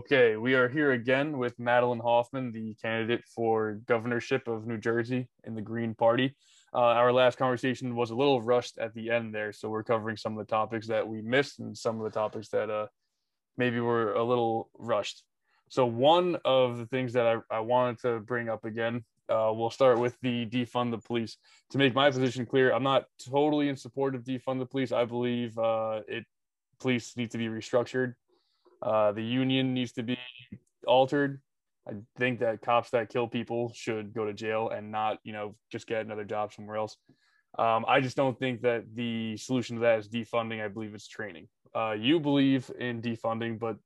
Okay, we are here again with Madelyn Hoffman, the candidate for governorship of New Jersey in the Green Party. Uh, our last conversation was a little rushed at the end there, so we're covering some of the topics that we missed and some of the topics that uh, maybe were a little rushed. So, one of the things that I, I wanted to bring up again, uh, we'll start with the defund the police. To make my position clear, I'm not totally in support of defund the police. I believe uh, it police need to be restructured uh, the union needs to be altered. I think that cops that kill people should go to jail and not, you know, just get another job somewhere else. Um, I just don't think that the solution to that is defunding. I believe it's training. Uh, you believe in defunding, but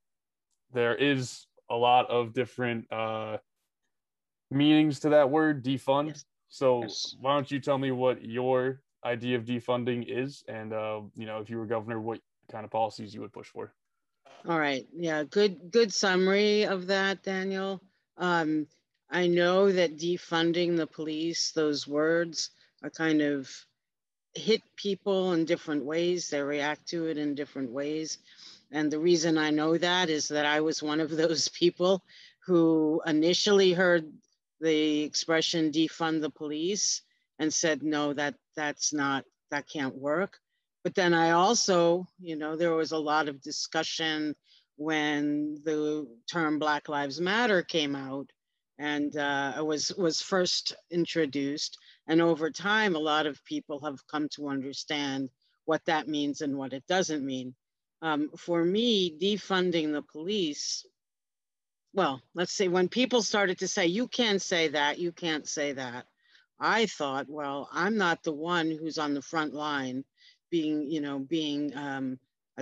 there is a lot of different uh, meanings to that word, defund. Yes. So yes. why don't you tell me what your idea of defunding is, and uh, you know, if you were governor, what kind of policies you would push for? All right. Yeah. Good. Good summary of that, Daniel. Um, I know that defunding the police, those words are kind of hit people in different ways. They react to it in different ways. And the reason I know that is that I was one of those people who initially heard the expression defund the police and said, no, that that's not, that can't work. But then I also, you know, there was a lot of discussion when the term Black Lives Matter came out and uh, was was first introduced. And over time, a lot of people have come to understand what that means and what it doesn't mean. Um, for me, defunding the police, well, let's see, when people started to say, you can't say that, you can't say that, I thought, well, I'm not the one who's on the front line being, you know, being um,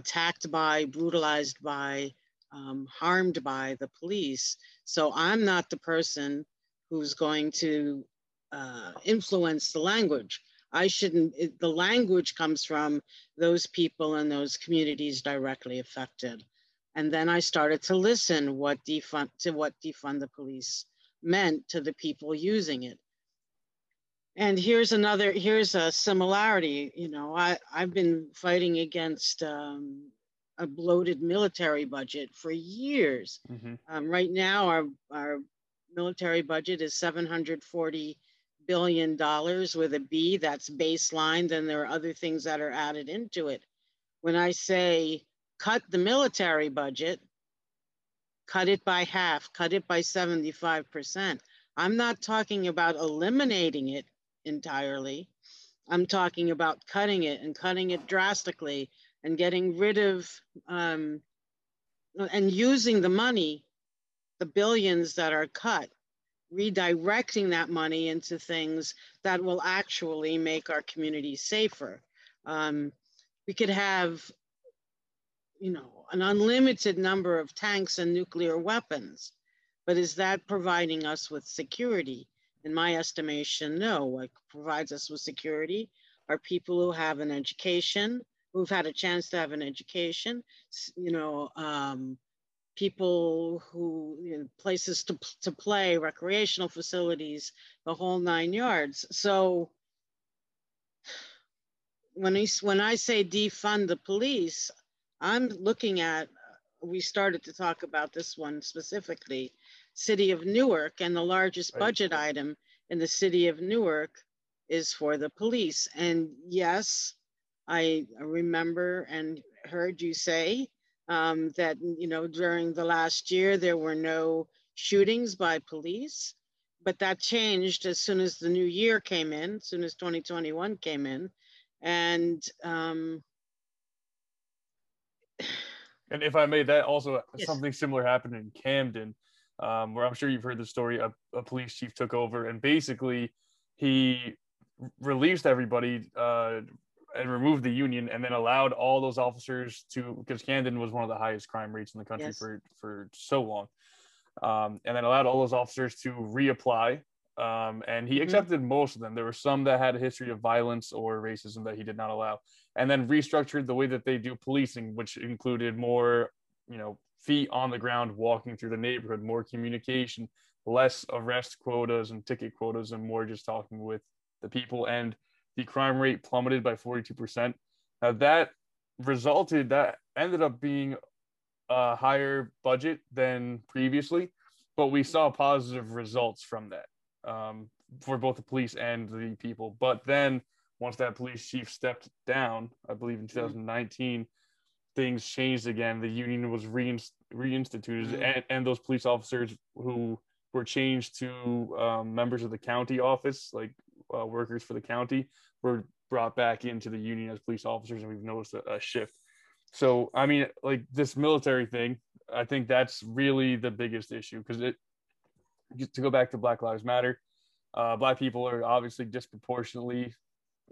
attacked by, brutalized by, um, harmed by the police. So I'm not the person who's going to uh, influence the language. I shouldn't, it, the language comes from those people and those communities directly affected. And then I started to listen what defund, to what defund the police meant to the people using it. And here's another, here's a similarity. You know, I, I've been fighting against um, a bloated military budget for years. Mm-hmm. Um, right now, our, our military budget is 740 billion dollars with a B. That's baseline. Then there are other things that are added into it. When I say cut the military budget, cut it by half, cut it by 75%. I'm not talking about eliminating it entirely. I'm talking about cutting it and cutting it drastically and getting rid of um, and using the money, the billions that are cut, redirecting that money into things that will actually make our community safer. Um, we could have, you know, an unlimited number of tanks and nuclear weapons, but is that providing us with security? In my estimation, no. What provides us with security are people who have an education, who've had a chance to have an education, you know, um, people who, you know, places to, to play, recreational facilities, the whole nine yards. So when I, when I say defund the police, I'm looking at, we started to talk about this one specifically, city of Newark and the largest budget item in the city of Newark is for the police. And yes, I remember and heard you say um, that, you know, during the last year, there were no shootings by police, but that changed as soon as the new year came in, as soon as 2021 came in. And um, and if I may, that also yes. something similar happened in Camden um, where I'm sure you've heard the story. A, a, police chief took over and basically he released everybody uh, and removed the union, and then allowed all those officers to because Camden was one of the highest crime rates in the country yes. for for so long, um, and then allowed all those officers to reapply. Um, and he mm-hmm. accepted mm-hmm. most of them. There were some that had a history of violence or racism that he did not allow, and then restructured the way that they do policing, which included more, you know, feet on the ground walking through the neighborhood, more communication, less arrest quotas and ticket quotas, and more just talking with the people. And the crime rate plummeted by 42%. Now, that resulted, that ended up being a higher budget than previously, but we saw positive results from that um, for both the police and the people. But then once that police chief stepped down, I believe in 2019, things changed again. The union was reinst- reinstituted, mm-hmm. and, and those police officers who were changed to um, members of the county office, like uh, workers for the county, were brought back into the union as police officers, and we've noticed a, a shift. So, I mean, like this military thing, I think that's really the biggest issue because it, to go back to Black Lives Matter, uh, Black people are obviously disproportionately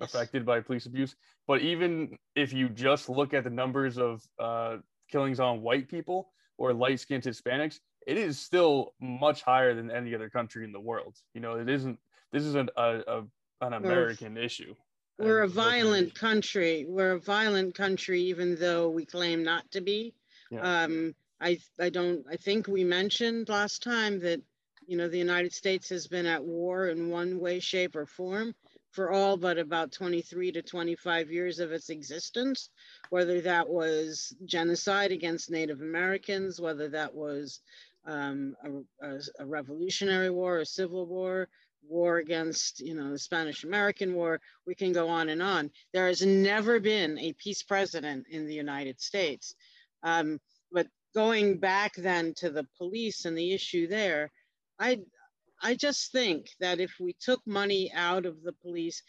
affected by police abuse. But even if you just look at the numbers of uh, killings on white people or light skinned Hispanics, it is still much higher than any other country in the world. You know, it isn't, this isn't a, a an American we're, issue. We're a violent country. We're a violent country, even though we claim not to be. Yeah. Um, I, I don't, I think we mentioned last time that, you know, the United States has been at war in one way, shape, or form for all but about 23 to 25 years of its existence, whether that was genocide against Native Americans, whether that was um, a, a, a, revolutionary war, a civil war, war against, you know, the Spanish American War. We can go on and on. There has never been a peace president in the United States. Um, but going back then to the police and the issue there, I, I just think that if we took money out of the police,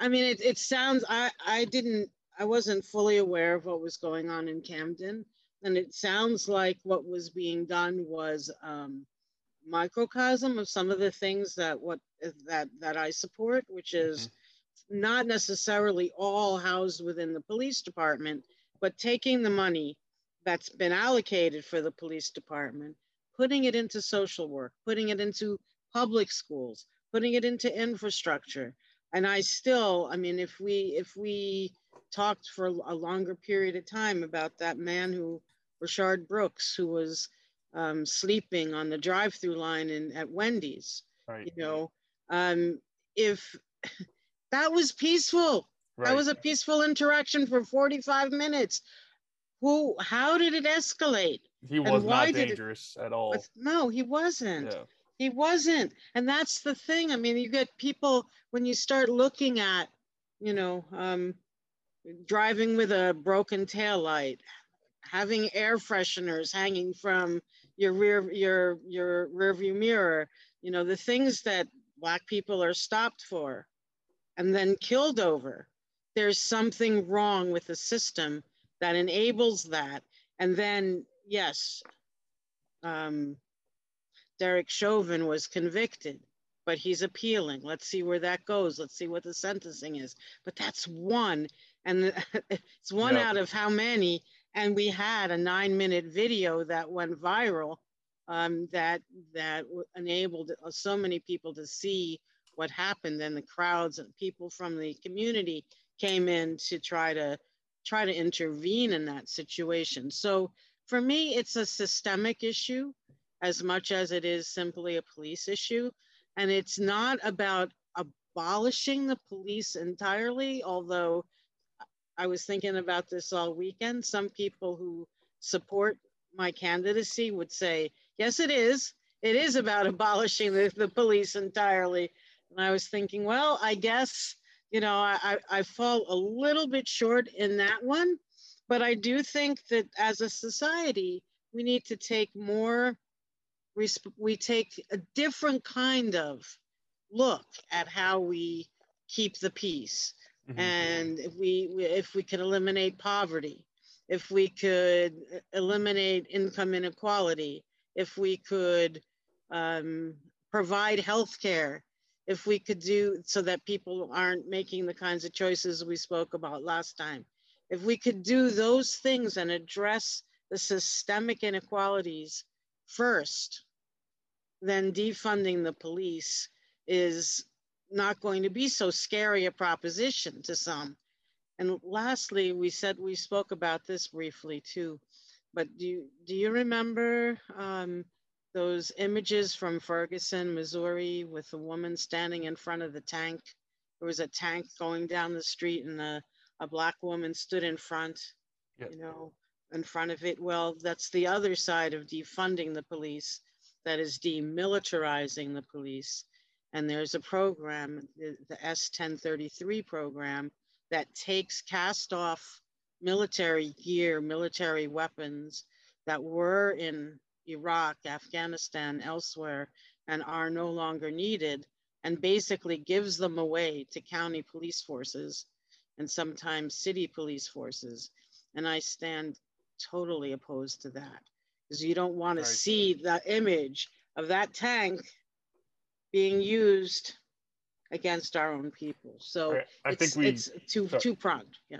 I mean, it, it sounds, I, I didn't, I wasn't fully aware of what was going on in Camden. And it sounds like what was being done was um, microcosm of some of the things that what that that I support, which is mm-hmm. not necessarily all housed within the police department, but taking the money that's been allocated for the police department, putting it into social work, putting it into public schools, putting it into infrastructure. And I still, I mean, if we if we talked for a longer period of time about that man who Rayshard Brooks, who was um, sleeping on the drive-through line in at Wendy's, right. you know, um, if that was peaceful, right. that was a peaceful interaction for 45 minutes. Who? How did it escalate? He was not dangerous it, at all. No, he wasn't. Yeah. He wasn't. And that's the thing. I mean, you get people when you start looking at, you know, um, driving with a broken tail light, having air fresheners hanging from your rear your your rear view mirror, you know, the things that black people are stopped for and then killed over. There's something wrong with the system that enables that. And then, yes, um, Derek Chauvin was convicted, but he's appealing. Let's see where that goes. Let's see what the sentencing is. But that's one, and it's one yep. out of how many. And we had a nine-minute video that went viral um, that that enabled so many people to see what happened. And the crowds and people from the community came in to try to try to intervene in that situation. So for me, it's a systemic issue as much as it is simply a police issue. And it's not about abolishing the police entirely, although I was thinking about this all weekend. Some people who support my candidacy would say, yes, it is. It is about abolishing the, the police entirely. And I was thinking, well, I guess, you know, I, I fall a little bit short in that one. But I do think that as a society, we need to take more we take a different kind of look at how we keep the peace. Mm-hmm. And if we if we could eliminate poverty, if we could eliminate income inequality, if we could um, provide health care, if we could do so that people aren't making the kinds of choices we spoke about last time, if we could do those things and address the systemic inequalities first, then defunding the police is not going to be so scary a proposition to some. And lastly, we said we spoke about this briefly too, but do you, do you remember um, those images from Ferguson, Missouri, with a woman standing in front of the tank? There was a tank going down the street, and a, a black woman stood in front. Yep. You know, in front of it. Well, that's the other side of defunding the police, that is demilitarizing the police. And there's a program, the, the S 1033 program, that takes cast off military gear, military weapons that were in Iraq, Afghanistan, elsewhere, and are no longer needed, and basically gives them away to county police forces and sometimes city police forces. And I stand totally opposed to that you don't want right. to see the image of that tank being used against our own people. So right. I think we, it's two so, two pronged. Yeah.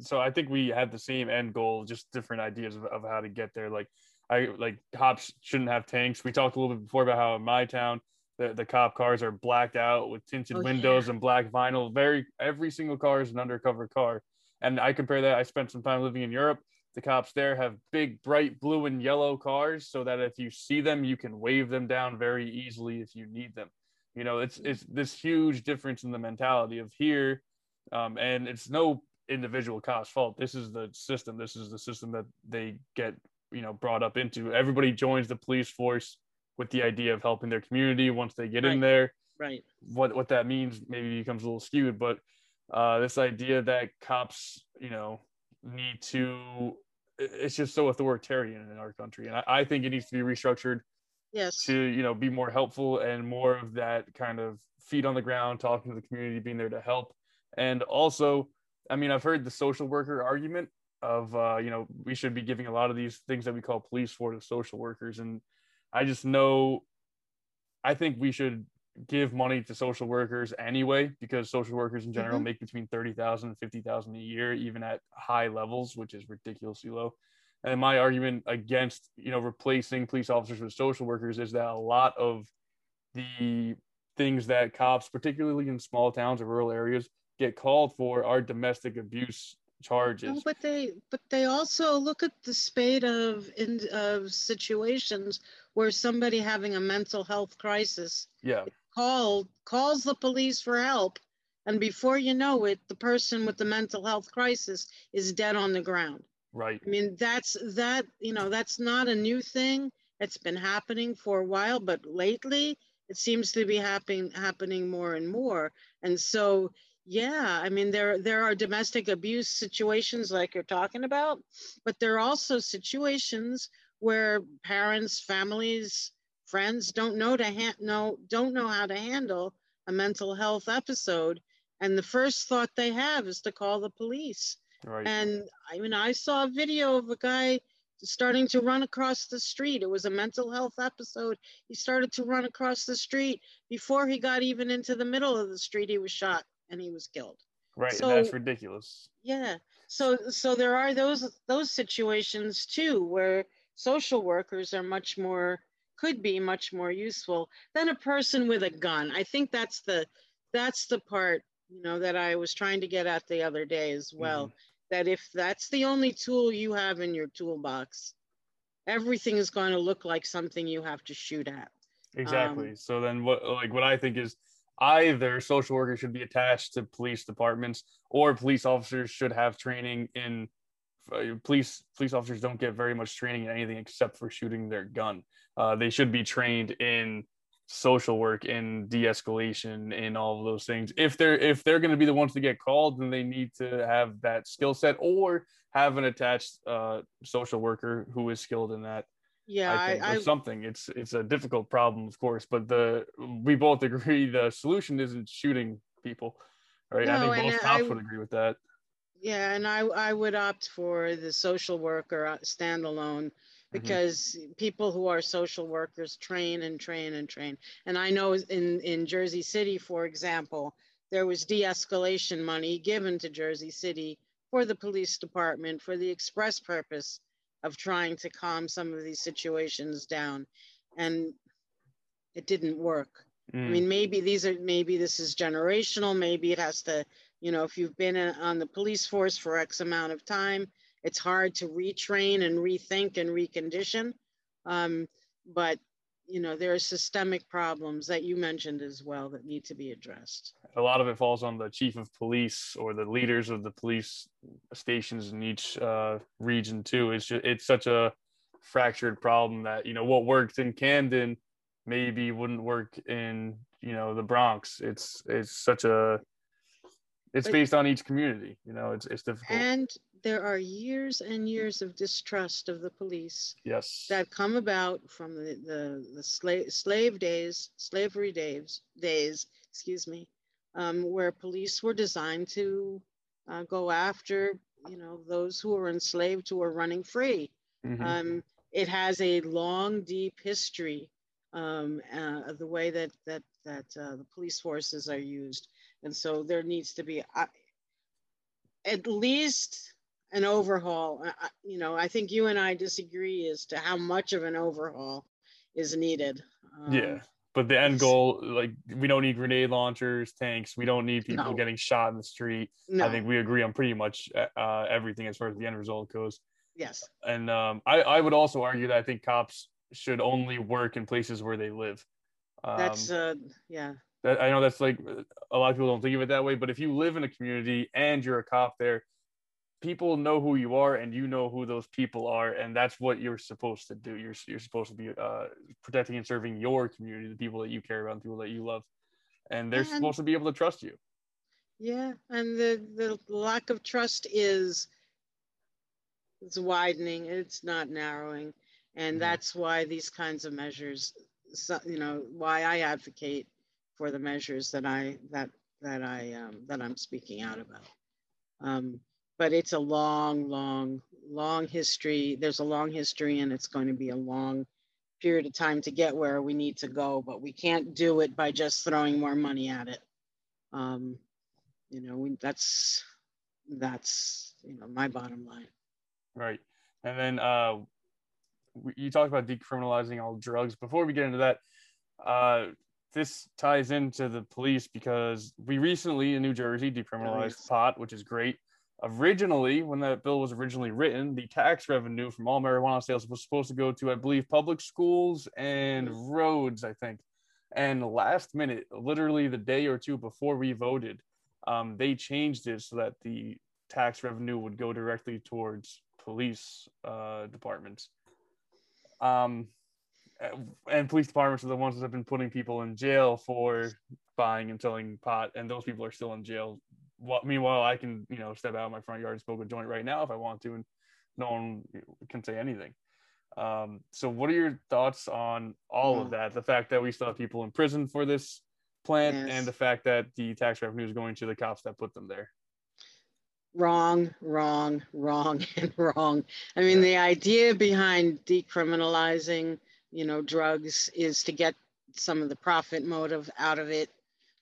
So I think we had the same end goal, just different ideas of, of how to get there. Like I like cops shouldn't have tanks. We talked a little bit before about how in my town the, the cop cars are blacked out with tinted oh, windows yeah. and black vinyl. Very every single car is an undercover car. And I compare that. I spent some time living in Europe. The cops there have big, bright blue and yellow cars so that if you see them, you can wave them down very easily if you need them. You know, it's it's this huge difference in the mentality of here, um, and it's no individual cop's fault. This is the system. This is the system that they get you know brought up into. Everybody joins the police force with the idea of helping their community once they get right. in there. Right. What what that means maybe becomes a little skewed, but uh, this idea that cops, you know, need to it's just so authoritarian in our country. And I, I, think it needs to be restructured yes. to you know be more helpful and more of that kind of feet on the ground talking to the community being there to help. And also i mean i've heard the social worker argument of uh, you know we should be giving a lot of these things that we call police for to social workers. And i just know i think we should give money to social workers anyway because social workers in general mm-hmm. make between 30,000 and 50,000 a year even at high levels which is ridiculously low and my argument against you know replacing police officers with social workers is that a lot of the things that cops particularly in small towns or rural areas get called for are domestic abuse charges. But they but they also look at the spate of in of situations where somebody having a mental health crisis yeah called calls the police for help. And before you know it the person with the mental health crisis is dead on the ground. Right. I mean that's that you know that's not a new thing. It's been happening for a while but lately it seems to be happening happening more and more. And so yeah i mean there there are domestic abuse situations like you're talking about but there are also situations where parents families friends don't know to ha- know don't know how to handle a mental health episode. And the first thought they have is to call the police. Right. and i mean i saw a video of a guy starting to run across the street. It was a mental health episode. He started to run across the street. Before he got even into the middle of the street he was shot and he was killed. Right so, that's ridiculous. Yeah. So so there are those those situations too where social workers are much more could be much more useful than a person with a gun. I think that's the that's the part you know that I was trying to get at the other day as well. Mm-hmm. That if that's the only tool you have in your toolbox, everything is going to look like something you have to shoot at. Exactly. Um, so then what like what I think is either social workers should be attached to police departments or police officers should have training in uh, police police officers don't get very much training in anything except for shooting their gun. Uh, they should be trained in social work, in de-escalation, in all of those things. If they're if they're going to be the ones to get called, then they need to have that skill set or have an attached uh, social worker who is skilled in that. Yeah, I think, I, or something. It's it's a difficult problem, of course, but the we both agree the solution isn't shooting people, right? No, I think both cops I, would agree with that. Yeah, and I, I would opt for the social worker uh, standalone. Because mm-hmm. people who are social workers train and train and train. And I know in, in Jersey City, for example, there was de escalation money given to Jersey City for the police department for the express purpose of trying to calm some of these situations down. And it didn't work. Mm. I mean, maybe these are, maybe this is generational, maybe it has to you know, if you've been on the police force for X amount of time, it's hard to retrain and rethink and recondition. Um, but you know, there are systemic problems that you mentioned as well that need to be addressed. A lot of it falls on the chief of police or the leaders of the police stations in each uh, region too. It's just, it's such a fractured problem that you know what works in Camden maybe wouldn't work in you know the Bronx. It's it's such a it's based on each community. You know, it's it's difficult. And there are years and years of distrust of the police. Yes. That come about from the the, the slave slave days, slavery days days, excuse me, um, where police were designed to uh, go after you know those who were enslaved who were running free. Mm-hmm. Um, it has a long, deep history um, uh, the way that that that uh, the police forces are used, and so there needs to be uh, at least an overhaul. you know, I think you and I disagree as to how much of an overhaul is needed. Um, yeah, but the end goal, like, we don't need grenade launchers, tanks. We don't need people no. getting shot in the street. No. I think we agree on pretty much uh, everything as far as the end result goes. Yes. And um, I, I would also argue that I think cops should only work in places where they live. Um, that's uh, yeah. That, I know that's like a lot of people don't think of it that way, but if you live in a community and you're a cop there, people know who you are and you know who those people are, and that's what you're supposed to do. You're you're supposed to be uh, protecting and serving your community, the people that you care about, the people that you love, and they're and, supposed to be able to trust you. Yeah, and the the lack of trust is it's widening. It's not narrowing and mm-hmm. that's why these kinds of measures you know why i advocate for the measures that i that that i um, that i'm speaking out about um, but it's a long long long history there's a long history and it's going to be a long period of time to get where we need to go but we can't do it by just throwing more money at it um, you know we, that's that's you know my bottom line right and then uh, you talked about decriminalizing all drugs. Before we get into that, uh, this ties into the police because we recently in New Jersey decriminalized nice. pot, which is great. Originally, when that bill was originally written, the tax revenue from all marijuana sales was supposed to go to, I believe, public schools and roads, I think. And last minute, literally the day or two before we voted, um, they changed it so that the tax revenue would go directly towards police uh, departments. Um, and police departments are the ones that have been putting people in jail for buying and selling pot, and those people are still in jail. Well, meanwhile, I can you know step out of my front yard and smoke a joint right now if I want to, and no one can say anything. Um, so, what are your thoughts on all yeah. of that? The fact that we still have people in prison for this plant, yes. and the fact that the tax revenue is going to the cops that put them there wrong, wrong, wrong, and wrong. I mean, the idea behind decriminalizing, you know, drugs is to get some of the profit motive out of it.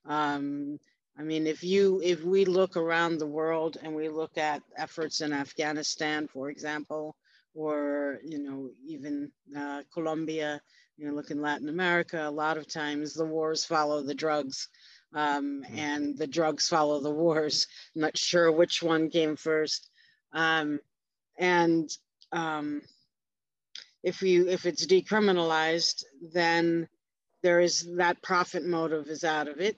Um, I mean, if you if we look around the world and we look at efforts in Afghanistan, for example, or you know even uh, Colombia, you know, look in Latin America, a lot of times the wars follow the drugs um, mm-hmm. and the drugs follow the wars. I'm not sure which one came first. Um, and um, if you if it's decriminalized, then there is that profit motive is out of it.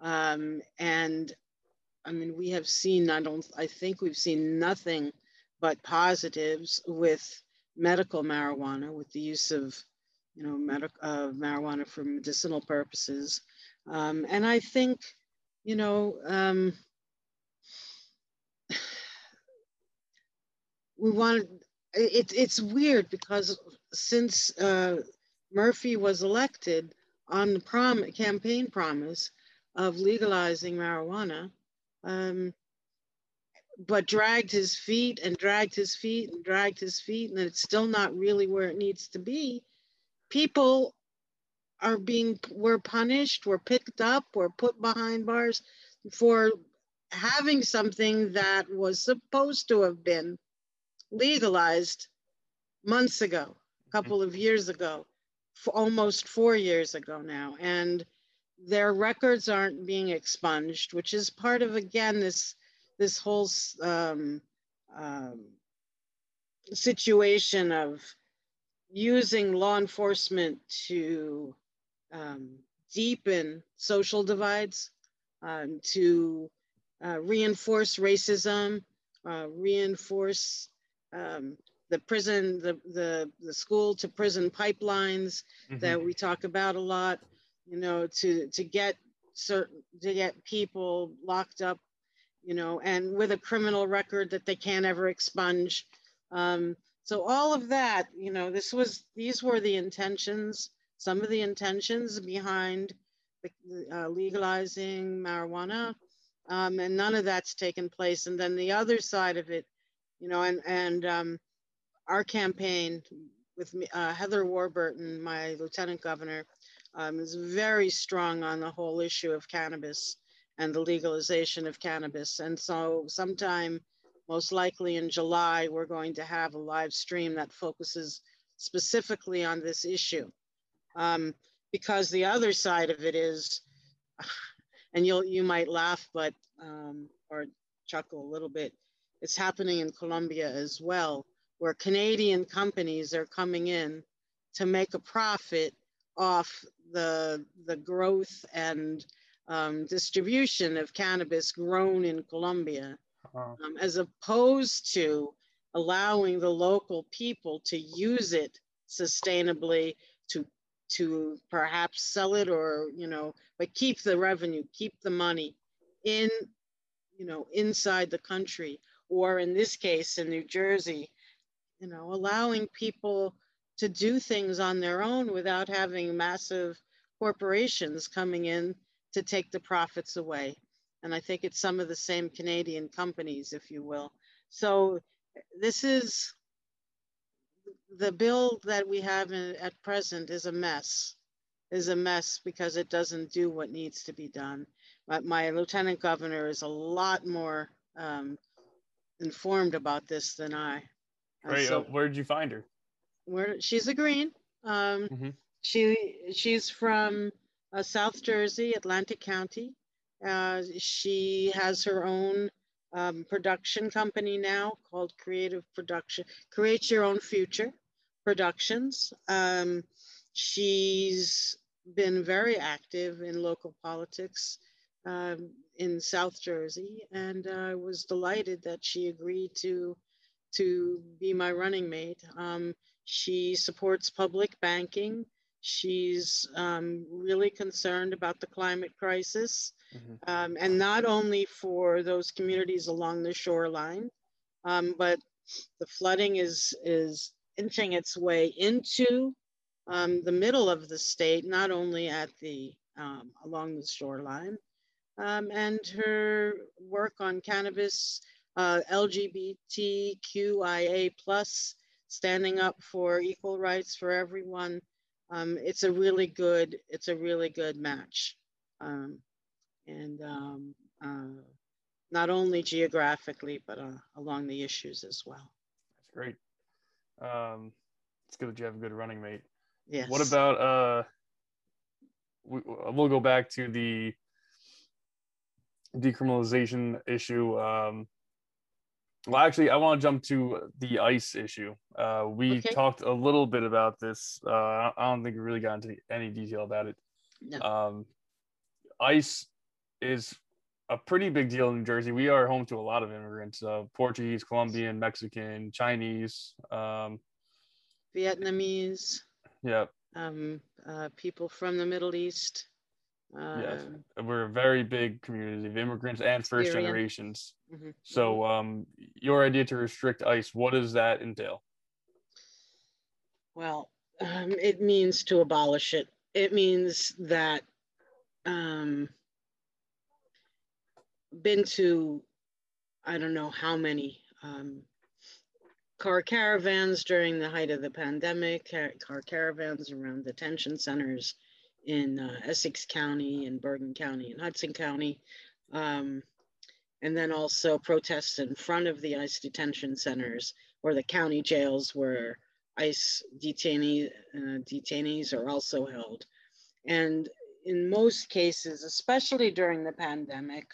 Um, and I mean, we have seen, I don't, I think we've seen nothing but positives with medical marijuana, with the use of, you know, medical uh, marijuana for medicinal purposes. Um, and I think, you know, um, we wanted, it, it's weird because since uh, Murphy was elected on the prom campaign promise of legalizing marijuana, um, but dragged his feet and dragged his feet and dragged his feet, and it's still not really where it needs to be. People are being were punished, were picked up, were put behind bars for having something that was supposed to have been legalized months ago, a couple of years ago, almost four years ago now. And their records aren't being expunged, which is part of, again, this, this whole um, um, situation of using law enforcement to um, deepen social divides, um, to uh, reinforce racism, uh, reinforce um, the prison, the, the, the school to prison pipelines mm-hmm. that we talk about a lot, you know, to, to get certain, to get people locked up, you know, and with a criminal record that they can't ever expunge. Um, so all of that, you know, this was, these were the intentions, some of the intentions behind uh, legalizing marijuana. Um, and none of that's taken place. And then the other side of it, you know, and, and um, our campaign with me, uh, Heather Warburton, my lieutenant governor, um, is very strong on the whole issue of cannabis and the legalization of cannabis. And so sometime, most likely in July, we're going to have a live stream that focuses specifically on this issue. Um, because the other side of it is, and you'll, you might laugh, but, um, or chuckle a little bit, it's happening in Colombia as well where Canadian companies are coming in to make a profit off the, the growth and um, distribution of cannabis grown in Colombia, uh-huh. um, as opposed to allowing the local people to use it sustainably to to perhaps sell it or you know but keep the revenue keep the money in you know inside the country or in this case in new jersey you know, allowing people to do things on their own without having massive corporations coming in to take the profits away. And I think it's some of the same Canadian companies, if you will. So this is the bill that we have in, at present is a mess, is a mess because it doesn't do what needs to be done. But my lieutenant governor is a lot more um, informed about this than I. Right. So, uh, where did you find her? Where she's a green. Um, mm-hmm. She she's from uh, South Jersey, Atlantic County. Uh, she has her own um, production company now called Creative Production, Create Your Own Future Productions. Um, she's been very active in local politics um, in South Jersey, and I was delighted that she agreed to to be my running mate. Um, she supports public banking. She's um, really concerned about the climate crisis, mm-hmm. um, and not only for those communities along the shoreline, um, but the flooding is is inching its way into um, the middle of the state, not only at the um, along the shoreline, and her work on cannabis uh, LGBTQIA plus, standing up for equal rights for everyone. Um, it's a really good, it's a really good match. Um, and um, uh, not only geographically, but uh, along the issues as well. That's great. Um, it's good that you have a good running mate. Yes. What about, uh, we, we'll go back to the decriminalization issue. Um, well, actually, I want to jump to the ice issue. Uh, we okay. talked a little bit about this. Uh, I don't think we really got into any detail about it. No. Um, ice is a pretty big deal in New Jersey. We are home to a lot of immigrants: uh, Portuguese, Colombian, Mexican, Chinese, um, Vietnamese. Yeah. Um, uh, people from the Middle East. Yes, um, we're a very big community of immigrants and first Syrian. generations. Mm-hmm. So, um, your idea to restrict ICE, what does that entail? Well, um, it means to abolish it. It means that um, been to I don't know how many um, car caravans during the height of the pandemic, car, car caravans around detention centers in uh, Essex County and Bergen County and Hudson County. Um, and then also protests in front of the ICE detention centers or the county jails where ICE detainee, uh, detainees are also held. And in most cases, especially during the pandemic,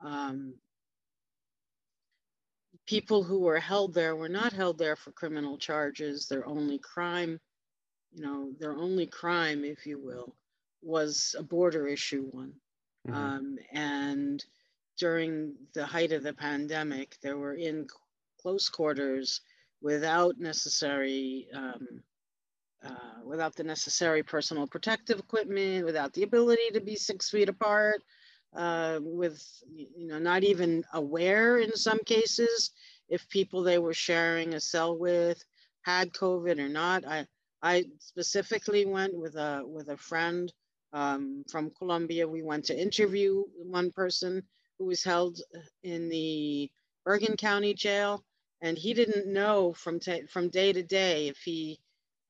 um, people who were held there were not held there for criminal charges. Their only crime you know, their only crime, if you will, was a border issue one. Mm-hmm. Um, and during the height of the pandemic, they were in close quarters without necessary um, uh, without the necessary personal protective equipment, without the ability to be six feet apart, uh, with you know not even aware in some cases if people they were sharing a cell with had COVID or not. I I specifically went with a with a friend um, from Colombia. We went to interview one person who was held in the Bergen County Jail, and he didn't know from from day to day if he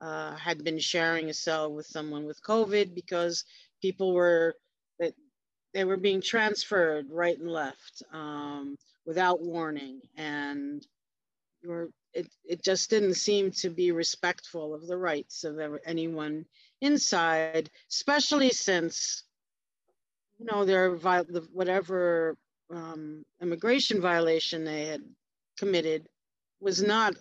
uh, had been sharing a cell with someone with COVID because people were that they were being transferred right and left um, without warning, and were, it it just didn't seem to be respectful of the rights of anyone inside, especially since you know their whatever um, immigration violation they had committed was not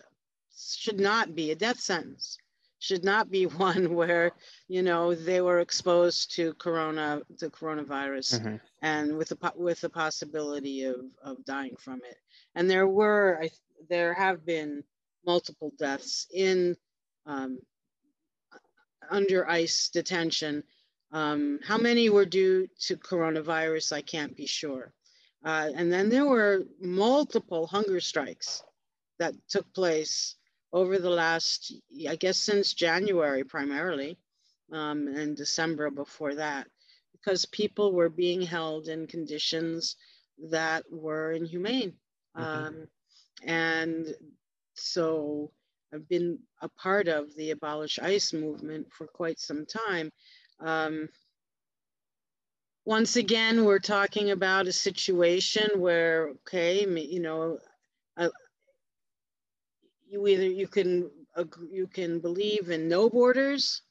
should not be a death sentence should not be one where you know they were exposed to corona to coronavirus mm-hmm. and with the with the possibility of of dying from it and there were I, there have been multiple deaths in um, under ice detention um, how many were due to coronavirus i can't be sure uh, and then there were multiple hunger strikes that took place over the last, I guess, since January primarily, um, and December before that, because people were being held in conditions that were inhumane. Mm-hmm. Um, and so I've been a part of the Abolish ICE movement for quite some time. Um, once again, we're talking about a situation where, okay, you know, you either you can you can believe in no borders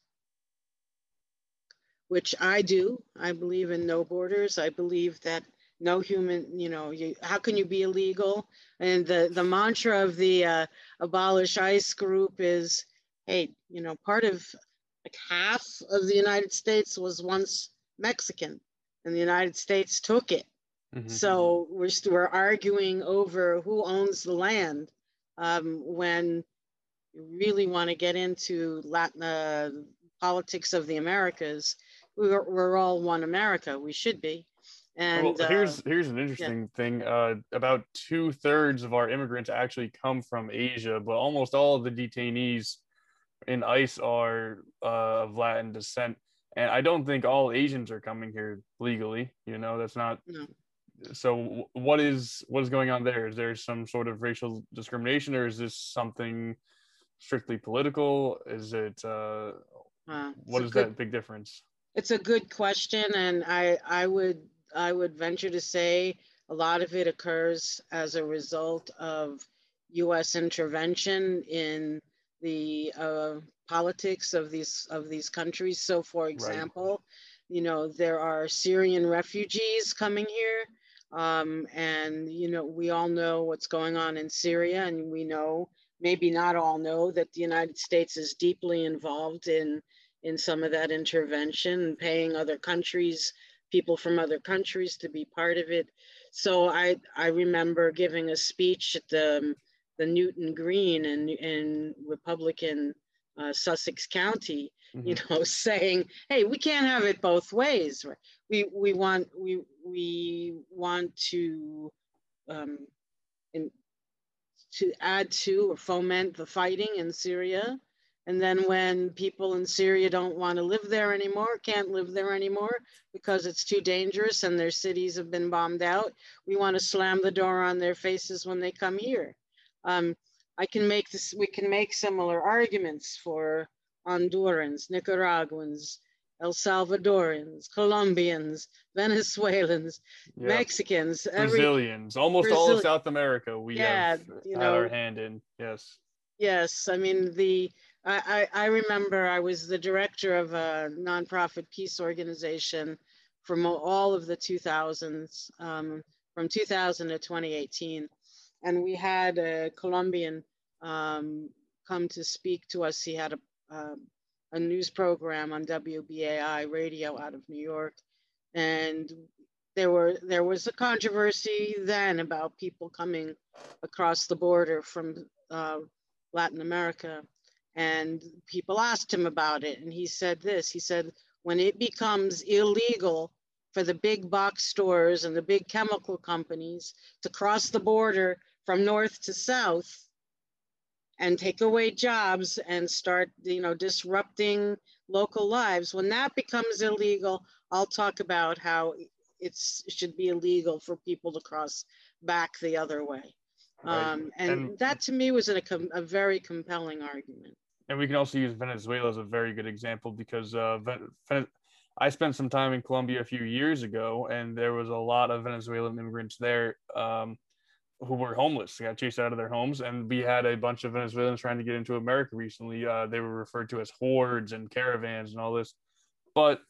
which i do i believe in no borders i believe that no human you know you how can you be illegal and the the mantra of the uh, abolish ice group is hey you know part of like half of the united states was once mexican and the united states took it mm-hmm. so we're, we're arguing over who owns the land um, when you really want to get into Latin uh, politics of the Americas, we're, we're all one America. We should be. And well, here's uh, here's an interesting yeah. thing. Uh, about two thirds of our immigrants actually come from Asia, but almost all of the detainees in ICE are uh, of Latin descent. And I don't think all Asians are coming here legally. You know, that's not no so what is what is going on there is there some sort of racial discrimination or is this something strictly political is it uh, uh what is good, that big difference it's a good question and i i would i would venture to say a lot of it occurs as a result of us intervention in the uh, politics of these of these countries so for example right. you know there are syrian refugees coming here um, and, you know, we all know what's going on in Syria, and we know, maybe not all know, that the United States is deeply involved in, in some of that intervention paying other countries, people from other countries to be part of it. So I, I remember giving a speech at the, the Newton Green in, in Republican uh, Sussex County, mm-hmm. you know, saying, "Hey, we can't have it both ways. We we want we we want to um, in, to add to or foment the fighting in Syria." And then when people in Syria don't want to live there anymore, can't live there anymore because it's too dangerous and their cities have been bombed out, we want to slam the door on their faces when they come here. Um, I can make this, we can make similar arguments for Hondurans, Nicaraguans, El Salvadorians, Colombians, Venezuelans, yep. Mexicans, every, Brazilians, almost Brazil- all of South America. We yeah, have you know, our hand in. Yes. Yes, I mean the. I, I, I remember I was the director of a nonprofit peace organization from all of the 2000s, um, from 2000 to 2018, and we had a Colombian um, come to speak to us. He had a, uh, a news program on WBAI radio out of New York, and there were there was a controversy then about people coming across the border from uh, Latin America, and people asked him about it, and he said this. He said, "When it becomes illegal for the big box stores and the big chemical companies to cross the border from north to south." and take away jobs and start you know disrupting local lives when that becomes illegal i'll talk about how it's it should be illegal for people to cross back the other way right. um, and, and, that to me was a, a, very compelling argument and we can also use venezuela as a very good example because uh, i spent some time in colombia a few years ago and there was a lot of venezuelan immigrants there um, who were homeless, They got chased out of their homes, and we had a bunch of Venezuelans trying to get into America recently. Uh, they were referred to as hordes and caravans and all this, but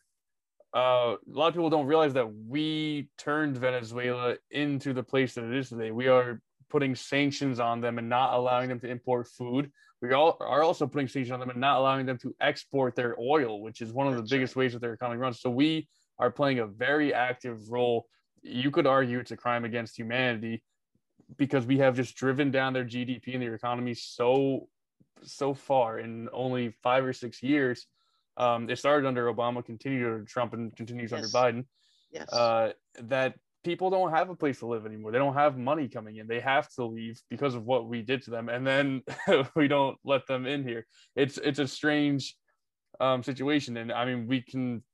uh, a lot of people don't realize that we turned Venezuela into the place that it is today. We are putting sanctions on them and not allowing them to import food. We all are also putting sanctions on them and not allowing them to export their oil, which is one of That's the biggest right. ways that their economy runs. So we are playing a very active role. You could argue it's a crime against humanity because we have just driven down their GDP and their economy so so far in only five or six years. Um, it started under Obama, continued under Trump, and continues yes. under Biden. Yes. Uh, that people don't have a place to live anymore. They don't have money coming in. They have to leave because of what we did to them, and then we don't let them in here. It's it's a strange um, situation, and I mean we can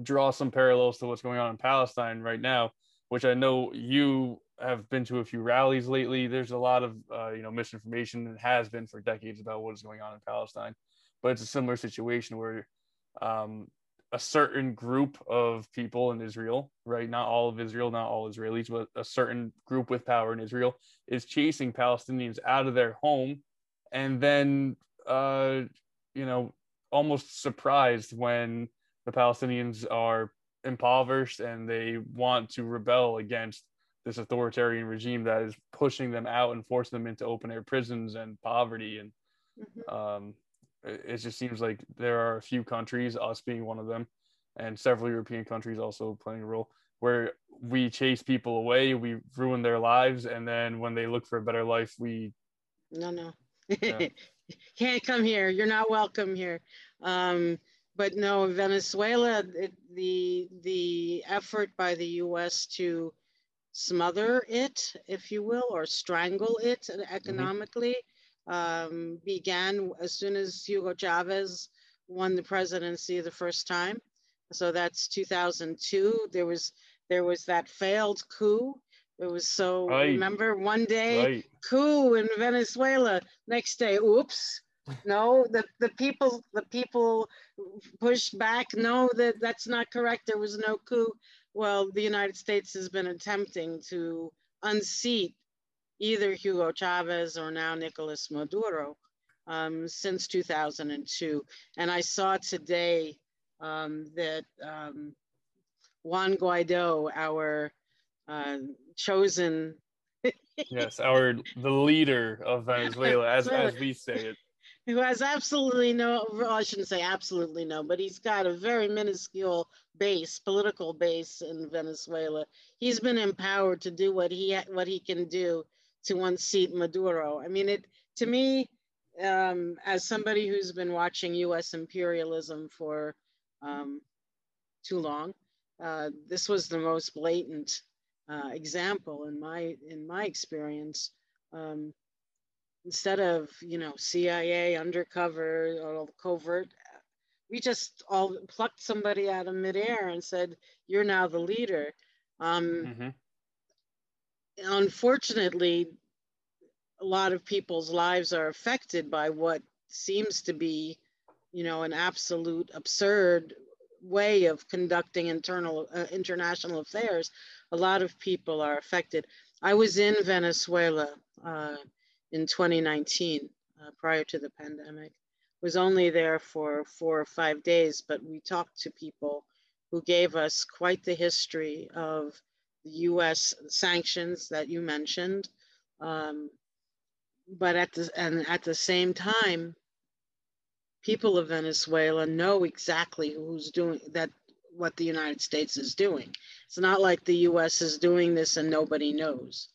draw some parallels to what's going on in Palestine right now, which I know you have been to a few rallies lately. There's a lot of uh, you know misinformation and has been for decades about what is going on in Palestine, but it's a similar situation where um, a certain group of people in Israel, right? Not all of Israel, not all Israelis, but a certain group with power in Israel is chasing Palestinians out of their home, and then uh, you know almost surprised when the Palestinians are impoverished and they want to rebel against this authoritarian regime that is pushing them out and forcing them into open air prisons and poverty and mm-hmm. um, it, just seems like there are a few countries us being one of them and several european countries also playing a role where we chase people away we ruin their lives and then when they look for a better life we no no yeah. can't come here you're not welcome here um, but no venezuela it, the the effort by the us to smother it, if you will, or strangle it mm-hmm. economically, mm-hmm. Um, began as soon as Hugo Chavez won the presidency the first time. So that's 2002. There was there was that failed coup. It was so right. remember one day right. coup in Venezuela. Next day, oops. No, the, the people the people pushed back. No, that that's not correct. There was no coup well, the United States has been attempting to unseat either Hugo Chavez or now Nicolas Maduro um, since 2002. And I saw today um, that um, Juan Guaido, our uh, chosen yes, our the leader of Venezuela, as as we say it, who has absolutely no, well, I shouldn't say absolutely no, but he's got a very minuscule base, political base in Venezuela. He's been empowered to do what he what he can do to unseat Maduro. I mean, it to me, um, as somebody who's been watching U.S. imperialism for um, too long, uh, this was the most blatant uh, example in my in my experience. Um, instead of you know CIA undercover or covert, we just all plucked somebody out of midair and said, "You're now the leader." Um, mm-hmm. Unfortunately, a lot of people's lives are affected by what seems to be, you know, an absolute absurd way of conducting internal uh, international affairs. A lot of people are affected. I was in Venezuela. Uh, in 2019, uh, prior to the pandemic. Was only there for four or five days, but we talked to people who gave us quite the history of the U.S. sanctions that you mentioned. Um, but at the and at the same time, people of Venezuela know exactly who's doing that, what the United States is doing. It's not like the US is doing this and nobody knows.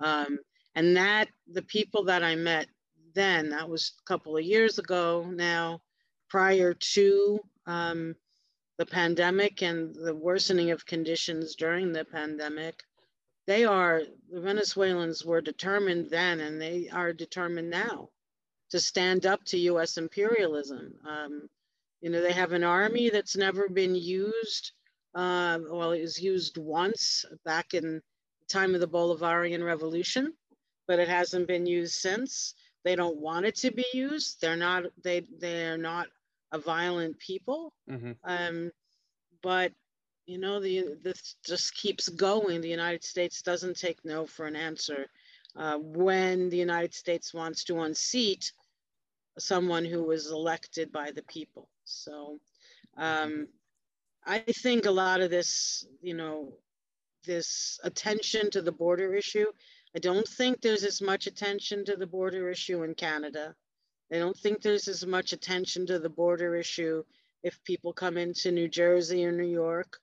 Um, and that, the people that I met then, that was a couple of years ago now, prior to um, the pandemic and the worsening of conditions during the pandemic, they are, the Venezuelans were determined then and they are determined now to stand up to US imperialism. Um, you know, they have an army that's never been used. Uh, well, it was used once back in the time of the Bolivarian Revolution, but it hasn't been used since. They don't want it to be used. They're not. They they're not a violent people. Mm-hmm. Um, but you know, the this just keeps going. The United States doesn't take no for an answer. Uh, when the United States wants to unseat someone who was elected by the people. So um, I think a lot of this, you know, this attention to the border issue, I don't think there's as much attention to the border issue in Canada. I don't think there's as much attention to the border issue if people come into New Jersey or New York.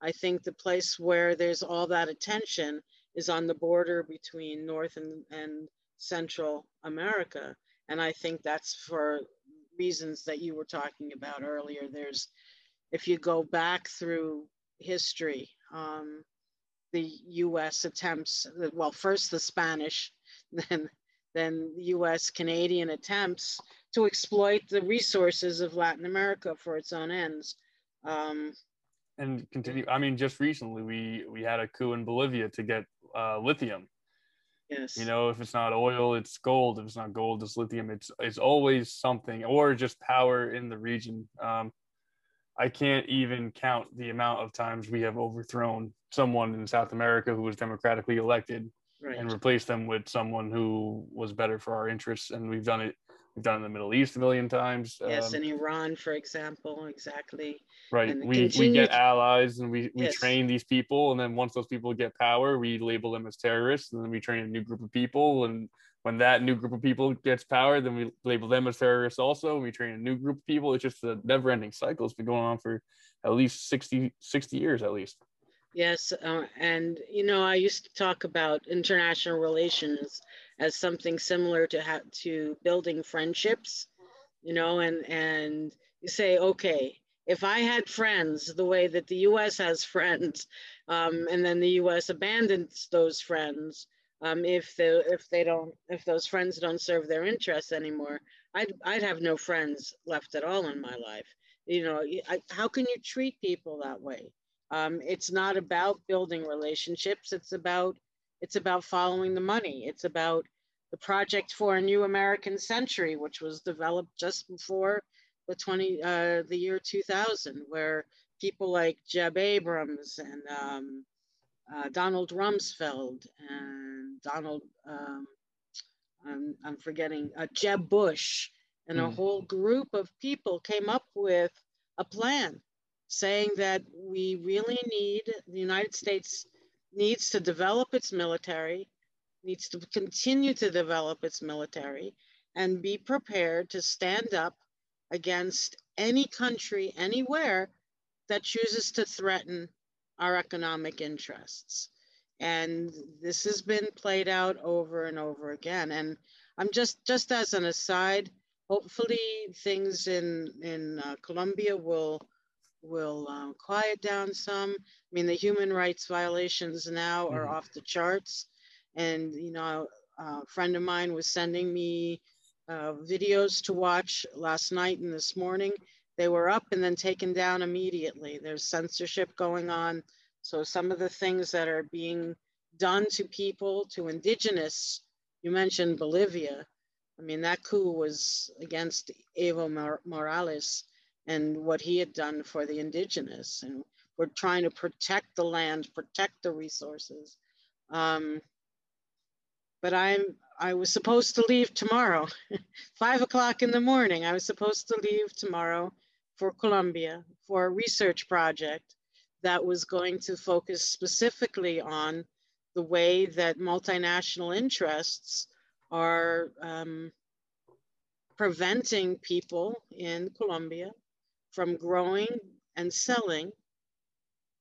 I think the place where there's all that attention is on the border between North and, and Central America. And I think that's for reasons that you were talking about earlier. There's, if you go back through history, um, the US attempts, well, first the Spanish, then than US Canadian attempts to exploit the resources of Latin America for its own ends. Um, and continue. I mean, just recently we we had a coup in Bolivia to get uh, lithium. Yes. You know, if it's not oil, it's gold. If it's not gold, it's lithium. It's it's always something, or just power in the region. Um, I can't even count the amount of times we have overthrown someone in South America who was democratically elected right. and replace them with someone who was better for our interests. And we've done it. We've done it in the Middle East a million times. Yes, um, in Iran, for example, exactly. Right. we, we get allies and we, we yes. train these people. And then once those people get power, we label them as terrorists. And then we train a new group of people. And when that new group of people gets power, then we label them as terrorists also. And we train a new group of people. It's just a never ending cycle. It's been going on for at least 60, 60 years at least. Yes, uh, and you know, I used to talk about international relations as something similar to ha- to building friendships, you know, and and you say, okay, if I had friends the way that the U.S. has friends, um, and then the U.S. abandons those friends, um, if they if they don't if those friends don't serve their interests anymore, I'd I'd have no friends left at all in my life. You know, I, how can you treat people that way? Um, it's not about building relationships. It's about it's about following the money. It's about the project for a new American century, which was developed just before the 20 uh, the year 2000, where people like Jeb Abrams and um, uh, Donald Rumsfeld and Donald um, I'm, I'm, forgetting uh, Jeb Bush and mm. a hmm. whole group of people came up with a plan saying that we really need, the United States needs to develop its military, needs to continue to develop its military, and be prepared to stand up against any country anywhere that chooses to threaten our economic interests. And this has been played out over and over again. And I'm just, just as an aside, hopefully things in, in uh, Colombia will will um, quiet down some. I mean, the human rights violations now are mm-hmm. off the charts. And, you know, a friend of mine was sending me uh, videos to watch last night and this morning. They were up and then taken down immediately. There's censorship going on. So some of the things that are being done to people, to indigenous, you mentioned Bolivia. I mean, that coup was against Evo Morales and what he had done for the indigenous. And we're trying to protect the land, protect the resources. Um, but I'm I was supposed to leave tomorrow, five o'clock in the morning. I was supposed to leave tomorrow for Colombia for a research project that was going to focus specifically on the way that multinational interests are um, preventing people in Colombia from growing and selling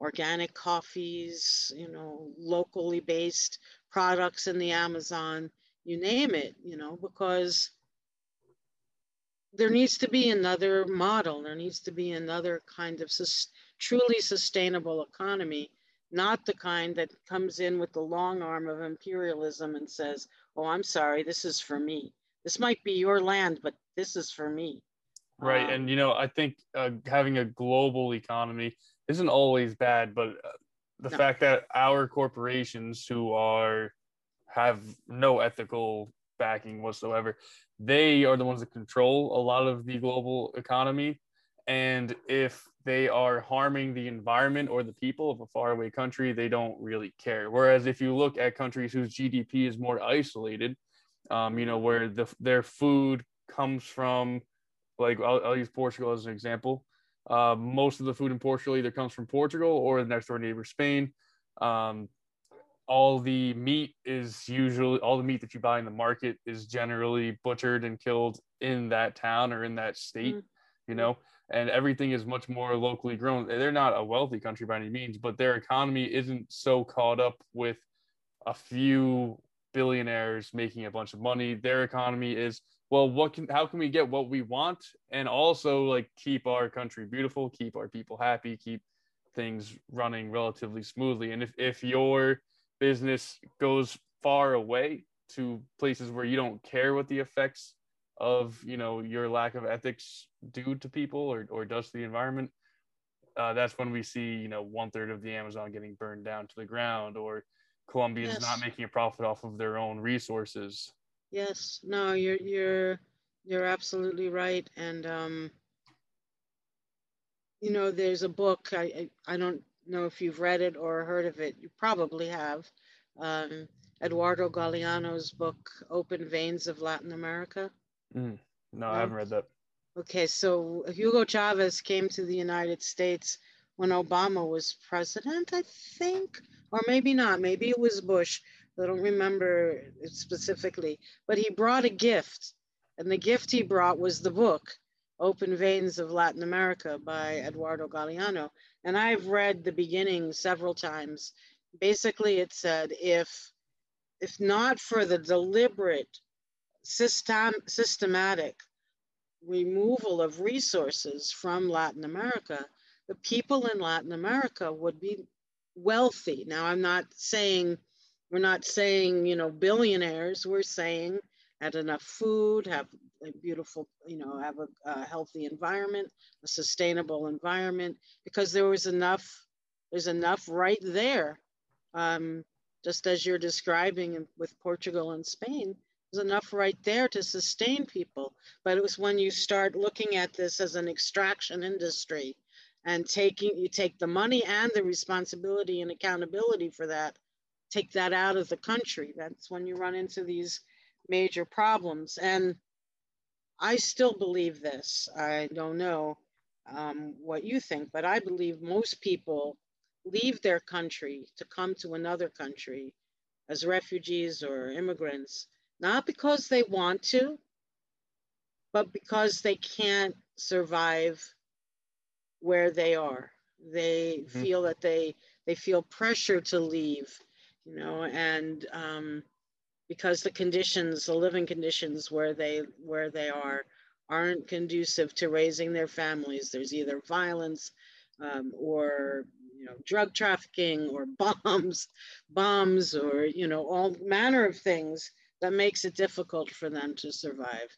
organic coffees, you know, locally based products in the Amazon, you name it, you know, because there needs to be another model. There needs to be another kind of sus- truly sustainable economy, not the kind that comes in with the long arm of imperialism and says, oh, I'm sorry, this is for me. This might be your land, but this is for me. Right. Um, and, you know, I think uh, having a global economy isn't always bad, but uh, the no. fact that our corporations who are have no ethical backing whatsoever they are the ones that control a lot of the global economy. And if they are harming the environment or the people of a faraway country, they don't really care. Whereas if you look at countries whose GDP is more isolated, um, you know, where the, their food comes from, like I'll, I'll use Portugal as an example. Uh, most of the food in Portugal either comes from Portugal or the next door neighbor, Spain. Um, all the meat is usually all the meat that you buy in the market is generally butchered and killed in that town or in that state mm-hmm. you know and everything is much more locally grown they're not a wealthy country by any means but their economy isn't so caught up with a few billionaires making a bunch of money their economy is well what can how can we get what we want? And also like keep our country beautiful keep our people happy keep things running relatively smoothly. And if if you're business goes far away to places where you don't care what the effects of you know your lack of ethics do to people or, or does to the environment uh, that's when we see you know one third of the amazon getting burned down to the ground or colombia is yes. not making a profit off of their own resources yes no you're you're you're absolutely right and um you know there's a book i i, I don't know if you've read it or heard of it. You probably have. Um, Eduardo Galeano's book, Open Veins of Latin America. Mm. No, I haven't read that. Okay, so Hugo Chavez came to the United States when Obama was president, I think, or maybe not. Maybe it was Bush. I don't remember it specifically, but he brought a gift, and the gift he brought was the book, Open Veins of Latin America by Eduardo Galeano and I've read the beginning several times. Basically, it said if if not for the deliberate system systematic removal of resources from Latin America, the people in Latin America would be wealthy. Now, I'm not saying we're not saying you know billionaires. We're saying had enough food, have a beautiful, you know, have a, a, healthy environment, a sustainable environment, because there was enough, there's enough right there. Um, just as you're describing with Portugal and Spain, there's enough right there to sustain people. But it was when you start looking at this as an extraction industry and taking, you take the money and the responsibility and accountability for that, take that out of the country. That's when you run into these major problems. And I still believe this. I don't know um, what you think, but I believe most people leave their country to come to another country as refugees or immigrants, not because they want to, but because they can't survive where they are. They mm-hmm. feel that they they feel pressure to leave, you know, and um, because the conditions, the living conditions where they where they are, aren't conducive to raising their families. There's either violence um, or you know drug trafficking or bombs, bombs or you know all manner of things that makes it difficult for them to survive.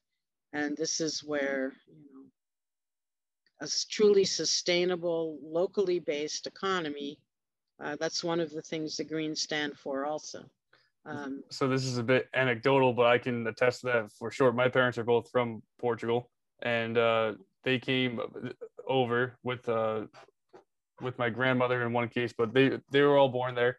And this is where you know a truly sustainable, locally based economy. Uh, that's one of the things the Greens stand for, also. Um, so this is a bit anecdotal, but I can attest that for sure. My parents are both from Portugal, and uh, they came over with uh, with my grandmother in one case, but they they were all born there.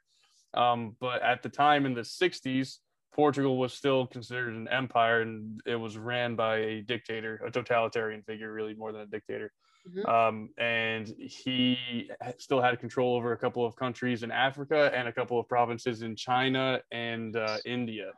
Um, but at the time in the '60s, Portugal was still considered an empire, and it was ran by a dictator, a totalitarian figure, really more than a dictator. Mm-hmm. Um, and he still had control over a couple of countries in Africa and a couple of provinces in China and uh, India.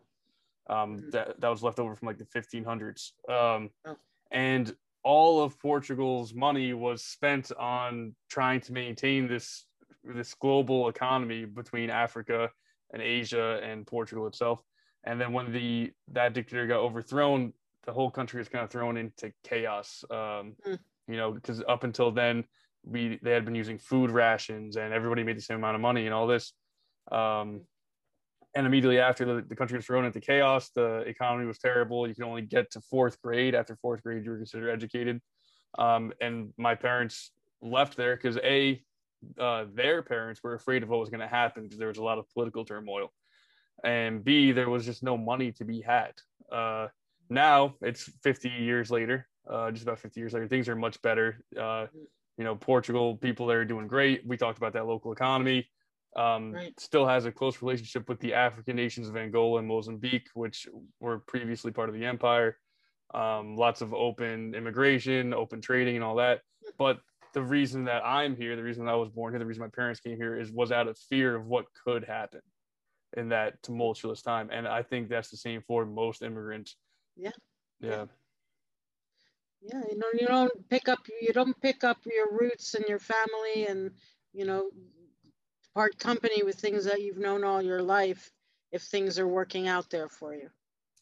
um, mm-hmm. that that was left over from like the 1500s. Um, oh. And all of Portugal's money was spent on trying to maintain this this global economy between Africa and Asia and Portugal itself. And then when the that dictator got overthrown, the whole country was kind of thrown into chaos. Um, mm. You know, because up until then, we they had been using food rations and everybody made the same amount of money and all this. Um, and immediately after the, the country was thrown into chaos, the economy was terrible. You could only get to fourth grade. After fourth grade, you were considered educated. Um, and my parents left there because a uh, their parents were afraid of what was going to happen because there was a lot of political turmoil, and b there was just no money to be had. Uh, now it's 50 years later, uh, just about 50 years later, things are much better. Uh, you know, Portugal people there are doing great. We talked about that local economy um, right. still has a close relationship with the African nations of Angola and Mozambique, which were previously part of the empire. Um, lots of open immigration, open trading, and all that. But the reason that I'm here, the reason I was born here, the reason my parents came here is was out of fear of what could happen in that tumultuous time. And I think that's the same for most immigrants. Yeah. Yeah. Yeah, you know, you don't pick up you don't pick up your roots and your family and you know part company with things that you've known all your life if things are working out there for you.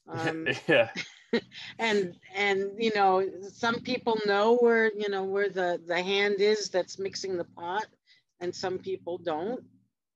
Um, yeah. and and you know some people know where you know where the the hand is that's mixing the pot and some people don't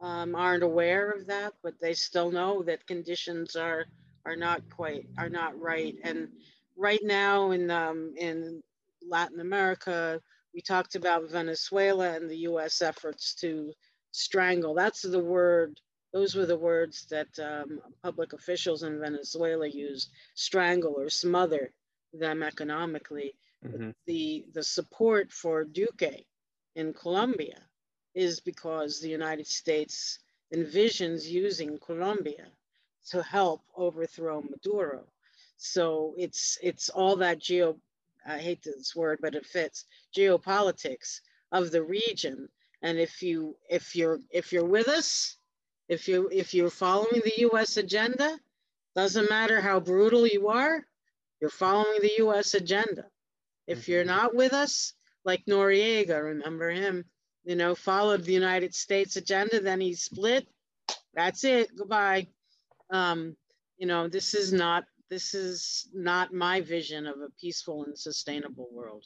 um, aren't aware of that but they still know that conditions are are not quite are not right and right now in um, in latin america we talked about venezuela and the us efforts to strangle. That's the word, those were the words that um, public officials in Venezuela used, strangle or smother them economically. Mm-hmm. The, the support for Duque in Colombia is because the United States envisions using Colombia to help overthrow Maduro. So it's it's all that geo I hate this word, but it fits geopolitics of the region and if you if you're if you're with us, if you if you're following the US agenda, doesn't matter how brutal you are, you're following the US agenda. If mm-hmm. you're not with us, like Noriega, remember him, you know, followed the United States agenda, then he split. That's it. Goodbye. Um, you know, this is not this is not my vision of a peaceful and sustainable world.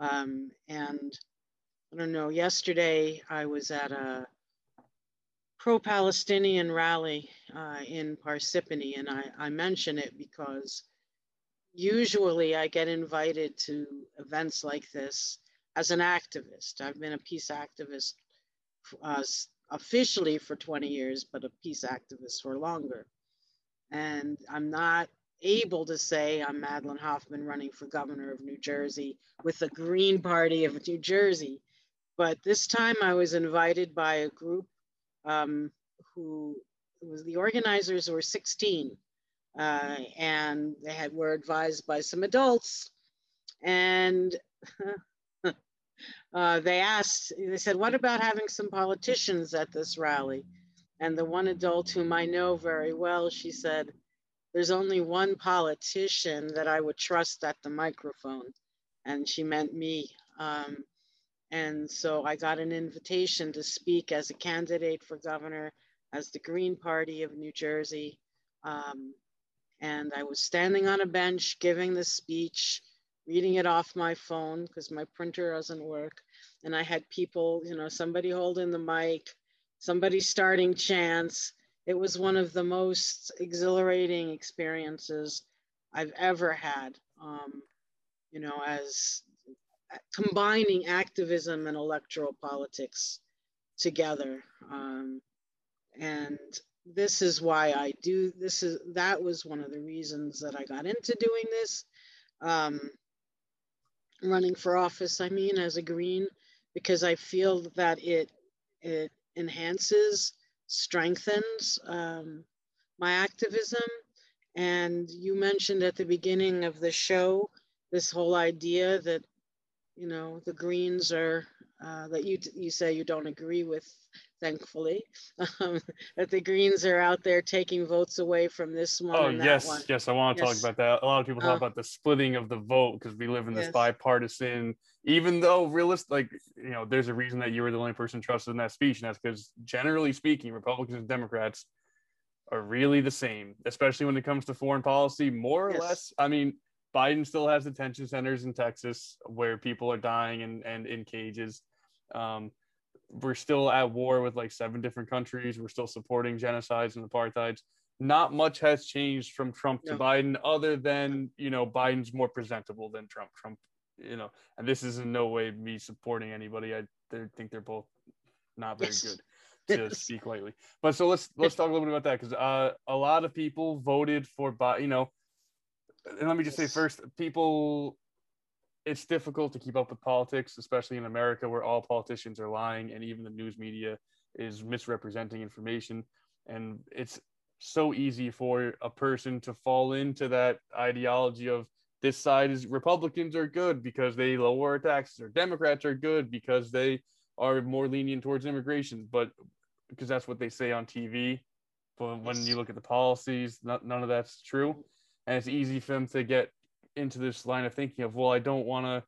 Um, and I don't know, yesterday I was at a pro Palestinian rally uh, in Parsippany, and I, I mention it because usually I get invited to events like this as an activist. I've been a peace activist uh, officially for 20 years, but a peace activist for longer. And I'm not able to say I'm Madelyn Hoffman running for governor of New Jersey with the Green Party of New Jersey. But this time I was invited by a group um, who was the organizers were 16 uh, and they had were advised by some adults and uh, they asked they said what about having some politicians at this rally and the one adult whom i know very well she said there's only one politician that i would trust at the microphone and she meant me um, and so I got an invitation to speak as a candidate for governor as the Green Party of New Jersey. Um, and I was standing on a bench giving the speech, reading it off my phone because my printer doesn't work. And I had people, you know, somebody holding the mic, somebody starting chants. It was one of the most exhilarating experiences I've ever had. Um, you know, as combining activism and electoral politics together. Um, and this is why I do this is that was one of the reasons that I got into doing this. Um, running for office, I mean, as a green, because I feel that it it enhances, strengthens um, my activism. And you mentioned at the beginning of the show this whole idea that you know, the Greens are uh, that you you say you don't agree with, thankfully, um, that the Greens are out there taking votes away from this one. Oh and yes, one. yes, I want to Yes. talk about that. A lot of people talk Uh, about the splitting of the vote because we live in this Yes. bipartisan. Even though realist, like you know, there's a reason that you were the only person trusted in that speech, and that's because generally speaking, Republicans and Democrats are really the same, especially when it comes to foreign policy. More or Yes. less, I mean, Biden still has detention centers in Texas where people are dying and, and in cages. Um, we're still at war with like seven different countries. We're still supporting genocides and apartheids. Not much has changed from Trump to. Biden, other than you know Biden's more presentable than Trump. Trump, you know, and this is in no way me supporting anybody. I think they're both not very Yes. good to Yes. speak lightly. But so let's let's talk a little bit about that because uh, a lot of people voted for Biden. You know, and let me just say first, people, it's difficult to keep up with politics, especially in America where all politicians are lying and even the news media is misrepresenting information. And it's so easy for a person to fall into that ideology of this side is Republicans are good because they lower taxes, or Democrats are good because they are more lenient towards immigration, but because that's what they say on TV. But when you look at the policies, not, none of that's true and it's easy for them to get into this line of thinking of well i don't want to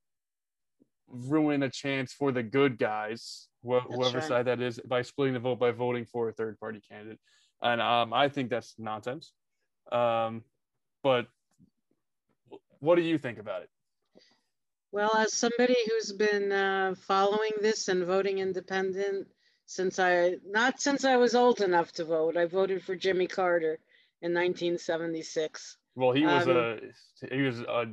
ruin a chance for the good guys wh- whoever right. side that is by splitting the vote by voting for a third party candidate and um, i think that's nonsense um, but what do you think about it Well, as somebody who's been uh, following this and voting independent since I, not since I was old enough to vote, I voted for Jimmy Carter in 1976. Well he was Um, a he was a,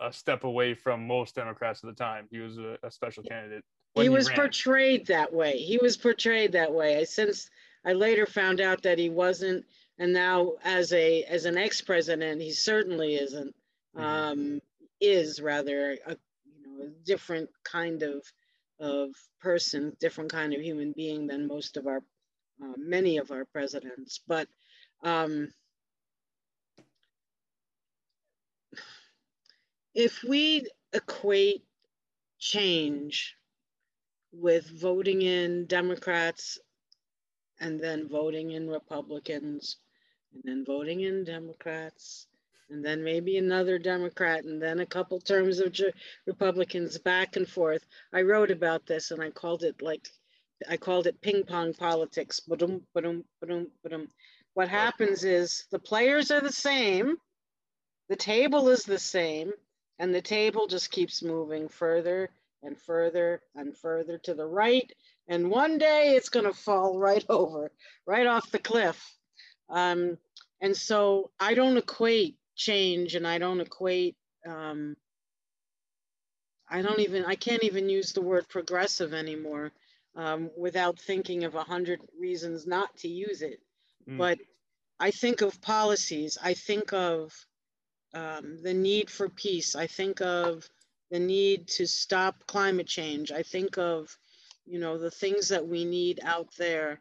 a step away from most democrats at the time he was a, a special candidate when he was ran. portrayed that way. He was portrayed that way. I since I later found out that he wasn't, and now as a as an ex-president, he certainly isn't. Mhm. Um, is rather a you know a different kind of of person, different kind of human being than most of our uh, many of our presidents. But um, if we equate change with voting in Democrats and then voting in Republicans and then voting in Democrats and then maybe another Democrat and then a couple terms of Republicans back and forth. I wrote about this and I called it like I called it ping pong politics. Ba-dum, ba-dum, ba-dum. What happens is the players are the same, the table is the same, and the table just keeps moving further and further and further to the right. And one day it's going to fall right over, right off the cliff. Um, and so I don't equate change and I don't equate, um, I don't even, I can't even use the word progressive anymore um, without thinking of a hundred reasons not to use it. Mm. But I think of policies, I think of um, the need for peace, I think of the need to stop climate change. I think of, you know, the things that we need out there.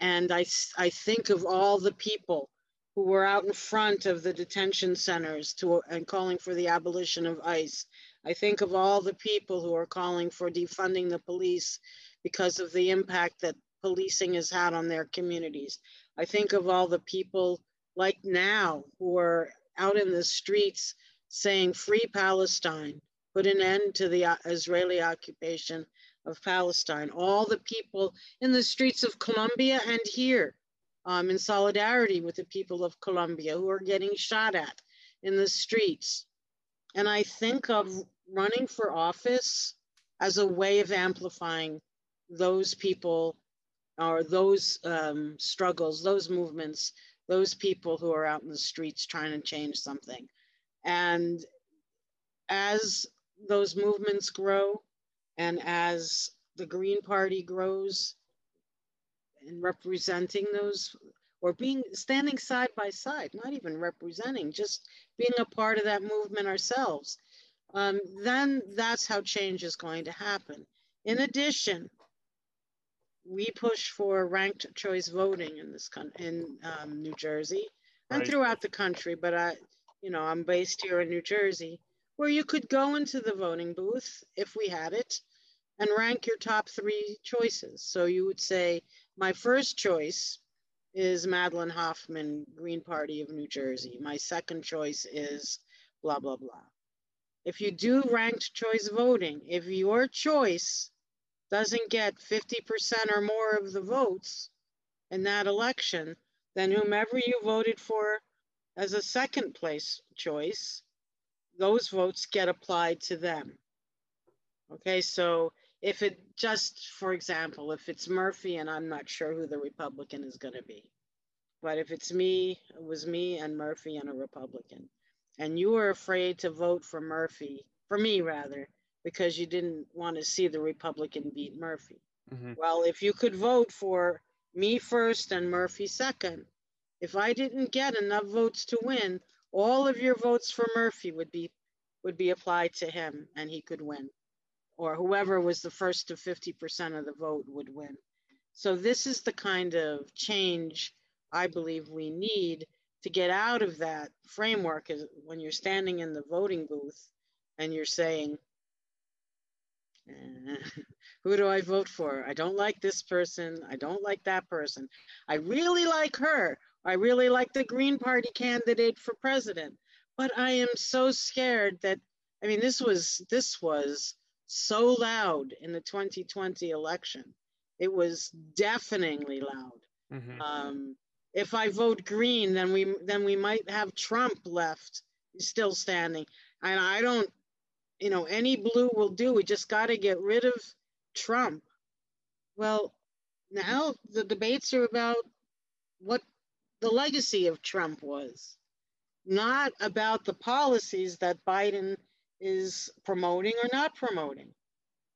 And I, I think of all the people who were out in front of the detention centers to, and calling for the abolition of ICE. I think of all the people who are calling for defunding the police because of the impact that policing has had on their communities. I think of all the people like now who are out in the streets saying free Palestine, put an end to the uh, Israeli occupation of Palestine. All the people in the streets of Colombia and here um, in solidarity with the people of Colombia who are getting shot at in the streets. And I think of running for office as a way of amplifying those people or those um, struggles, those movements, those people who are out in the streets trying to change something. And as those movements grow and as the Green Party grows in representing those or being standing side by side, not even representing, just being a part of that movement ourselves, um, then that's how change is going to happen. In addition, we push for ranked choice voting in this country, in um, New Jersey and Right. throughout the country. But I, you know, I'm based here in New Jersey. where you could go into the voting booth if we had it and rank your top three choices. So you would say, my first choice is Madelyn Hoffman, Green Party of New Jersey. My second choice is blah, blah, blah. If you do ranked choice voting, if your choice doesn't get 50% or more of the votes in that election, then whomever you voted for as a second place choice, those votes get applied to them. Okay, so if it just, for example, if it's Murphy and I'm not sure who the Republican is going to be, but if it's me, it was me and Murphy and a Republican, and you were afraid to vote for Murphy, for me rather, because you didn't want to see the Republican beat Murphy. Mm-hmm. Well, if you could vote for me first and Murphy second, if I didn't get enough votes to win, all of your votes for Murphy would be would be applied to him and he could win. Or whoever was the first to 50% of the vote would win. So this is the kind of change I believe we need to get out of that framework is when you're standing in the voting booth and you're saying, who do I vote for? I don't like this person. I don't like that person. I really like her. I really like the Green Party candidate for president. But I am so scared that I mean this was this was so loud in the 2020 election. It was deafeningly loud. Mm-hmm. Um, if I vote green, then we then we might have Trump left still standing. And I don't, you know, any blue will do. We just got to get rid of Trump. Well, now the debates are about what the legacy of Trump was, not about the policies that Biden is promoting or not promoting,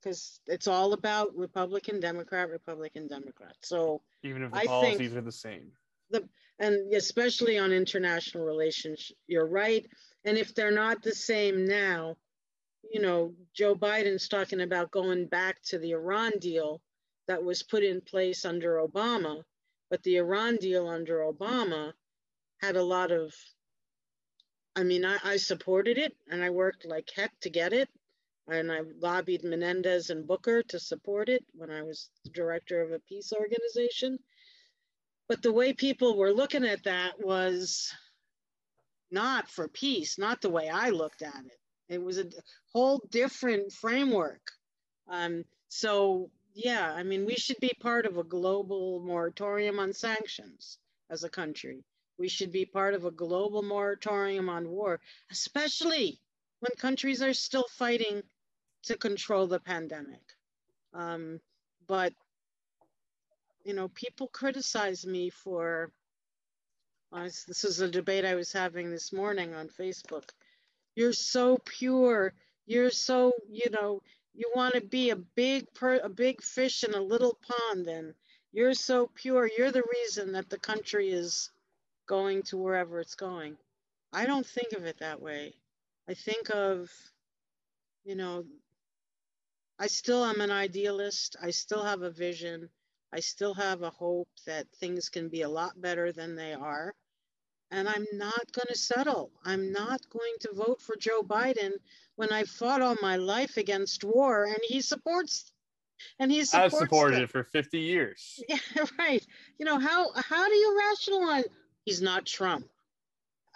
because it's all about Republican, Democrat, Republican, Democrat. So even if the I policies are the same, the and especially on international relations, you're right. And if they're not the same now, you know, Joe Biden's talking about going back to the Iran deal that was put in place under Obama, but the Iran deal under Obama had a lot of, I mean, I, I supported it and I worked like heck to get it. And I lobbied Menendez and Booker to support it when I was director of a peace organization. But the way people were looking at that was not for peace, not the way I looked at it. It was a whole different framework. Um, so, yeah, I mean, we should be part of a global moratorium on sanctions as a country. We should be part of a global moratorium on war, especially when countries are still fighting to control the pandemic. Um, but, you know, people criticize me for, uh, this is a debate I was having this morning on Facebook you're so pure. You're so, you know, you want to be a big per, a big fish in a little pond and you're so pure. You're the reason that the country is going to wherever it's going. I don't think of it that way. I think of, you know, I still am an idealist. I still have a vision. I still have a hope that things can be a lot better than they are and I'm not going to settle. I'm not going to vote for Joe Biden when I fought all my life against war, and he supports. And he supports I've supported it. it for 50 years. Yeah, right. You know how how do you rationalize? He's not Trump.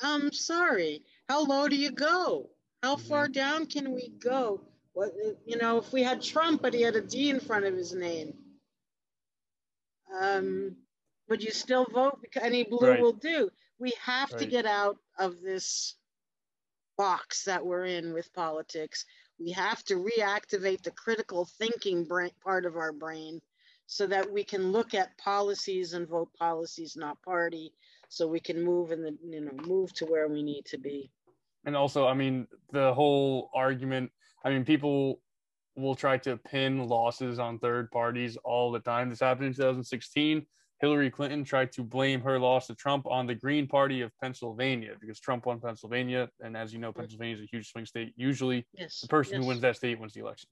I'm sorry. How low do you go? How mm-hmm. far down can we go? What you know? If we had Trump, but he had a D in front of his name, um, would you still vote? Because any blue right. will do we have right. to get out of this box that we're in with politics. We have to reactivate the critical thinking brain, part of our brain so that we can look at policies and vote policies, not party, so we can move in the you know move to where we need to be. And also, I mean, the whole argument. I mean, people will try to pin losses on third parties all the time. This happened in 2016. Hillary Clinton tried to blame her loss to Trump on the Green Party of Pennsylvania because Trump won Pennsylvania. And as you know, Pennsylvania is a huge swing state. Usually, yes. the person yes. who wins that state wins the election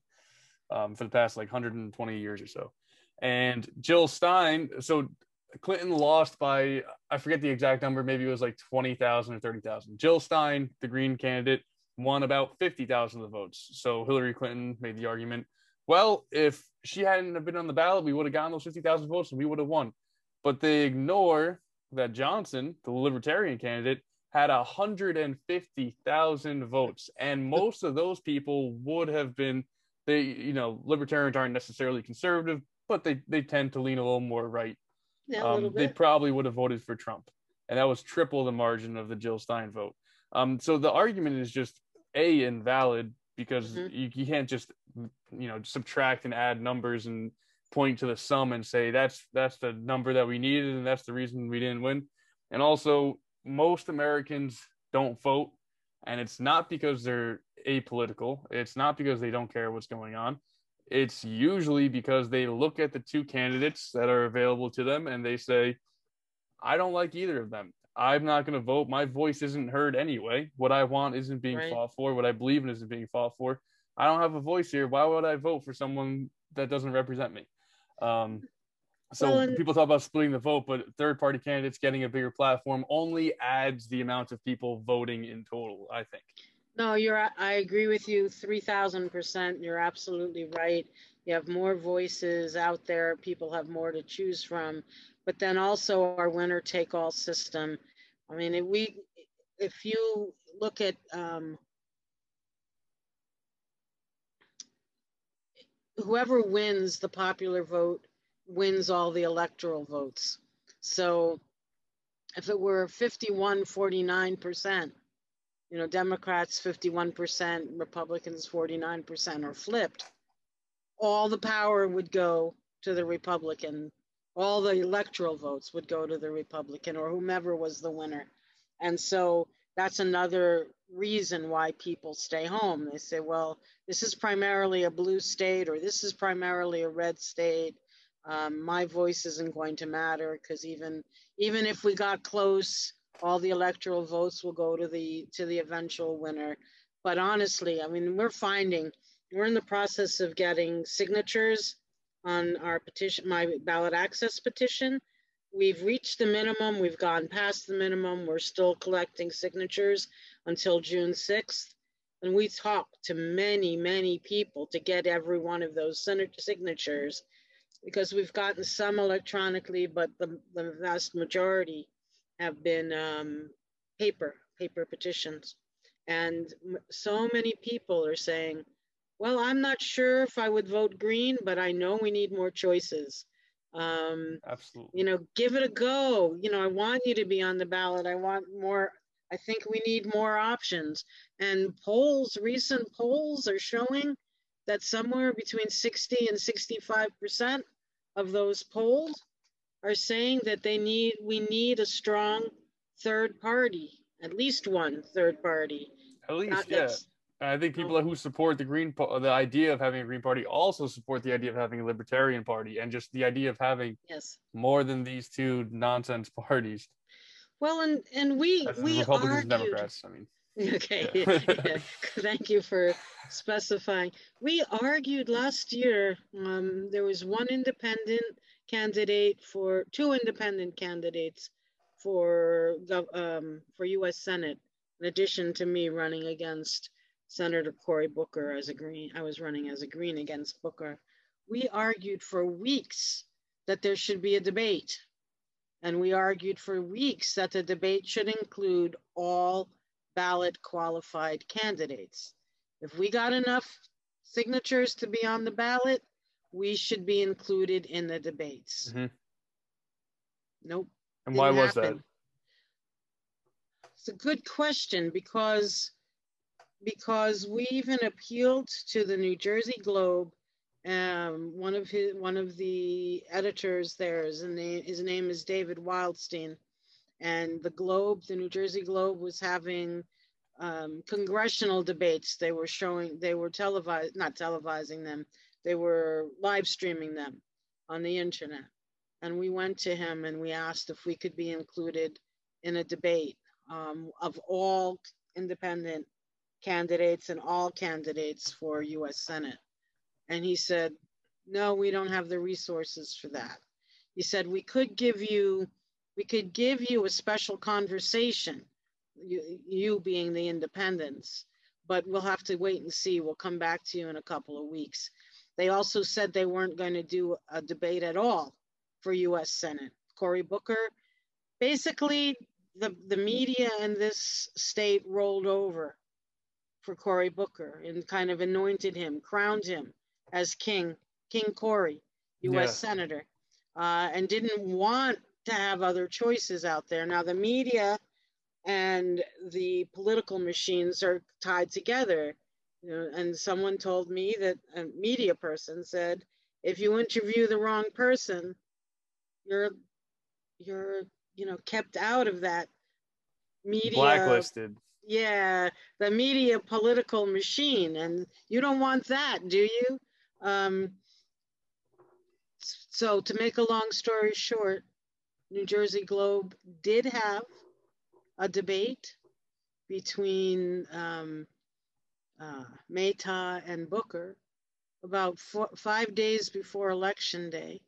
um, for the past like 120 years or so. And Jill Stein, so Clinton lost by, I forget the exact number, maybe it was like 20,000 or 30,000. Jill Stein, the Green candidate, won about 50,000 of the votes. So Hillary Clinton made the argument, well, if she hadn't have been on the ballot, we would have gotten those 50,000 votes and we would have won. But they ignore that Johnson, the libertarian candidate, had 150,000 votes. And most of those people would have been, they, you know, libertarians aren't necessarily conservative, but they, they tend to lean a little more right. Yeah, um, they probably would have voted for Trump. And that was triple the margin of the Jill Stein vote. Um, so the argument is just A, invalid because mm-hmm. you, you can't just, you know, subtract and add numbers and point to the sum and say that's that's the number that we needed and that's the reason we didn't win. And also, most Americans don't vote, and it's not because they're apolitical. It's not because they don't care what's going on. It's usually because they look at the two candidates that are available to them and they say, I don't like either of them. I'm not going to vote. My voice isn't heard anyway. What I want isn't being right. fought for. What I believe in isn't being fought for. I don't have a voice here. Why would I vote for someone that doesn't represent me? Um, so well, and- people talk about splitting the vote, but third party candidates getting a bigger platform only adds the amount of people voting in total, I think. No, you're I agree with you 3000%. You're absolutely right. You have more voices out there, people have more to choose from, but then also our winner take all system. I mean, if we if you look at um, whoever wins the popular vote wins all the electoral votes. So if it were 51 49%, you know, Democrats 51%, Republicans 49%, or flipped, all the power would go to the Republican. All the electoral votes would go to the Republican or whomever was the winner. And so that's another reason why people stay home. They say, well, this is primarily a blue state or this is primarily a red state um, my voice isn't going to matter because even even if we got close, all the electoral votes will go to the to the eventual winner. But honestly, I mean, we're finding we're in the process of getting signatures on our petition, my ballot access petition. We've reached the minimum. We've gone past the minimum. We're still collecting signatures until June 6th. And we talked to many, many people to get every one of those signatures because we've gotten some electronically, but the, the vast majority have been um, paper, paper petitions. And so many people are saying, well, I'm not sure if I would vote green, but I know we need more choices. Um, Absolutely. You know, give it a go. You know, I want you to be on the ballot. I want more. I think we need more options. And polls, recent polls are showing that somewhere between 60 and 65 percent of those polled are saying that they need we need a strong third party, at least one third party. At least, yeah. I think people who support the Green, the idea of having a Green Party, also support the idea of having a Libertarian Party, and just the idea of having yes more than these two nonsense parties. Well, and and we That's we Republicans argued, and Democrats. I mean, Okay, yeah. yeah. thank you for specifying. We argued last year, um, there was one independent candidate for, two independent candidates for, um, for US Senate, in addition to me running against Senator Cory Booker as a Green. I was running as a Green against Booker. We argued for weeks that there should be a debate. And we argued for weeks that the debate should include all ballot qualified candidates. If we got enough signatures to be on the ballot, we should be included in the debates. Mm-hmm. Nope. And why was happen. that? It's a good question because because we even appealed to the New Jersey Globe. Um, one of his one of the editors there is name his name is David Wildstein, and the Globe, the New Jersey Globe, was having um, congressional debates. They were showing, they were televised, not televising them, they were live streaming them on the internet. And we went to him and we asked if we could be included in a debate um, of all independent candidates and all candidates for US Senate. And he said, no, we don't have the resources for that. He said, we could give you we could give you a special conversation, you, you being the independents, but we'll have to wait and see. We'll come back to you in a couple of weeks. They also said they weren't going to do a debate at all for US Senate. Cory Booker, basically, the, the media in this state rolled over for Cory Booker and kind of anointed him, crowned him as king, King Cory, US yeah. Senator, uh, and didn't want to have other choices out there. Now, the media and the political machines are tied together. You know, and someone told me that a media person said, if you interview the wrong person, you're you're you know kept out of that media blacklisted. Yeah, the media political machine, and you don't want that, do you? Um, so to make a long story short, New Jersey Globe did have a debate between um, uh, Mehta and Booker about four, five days before Election Day.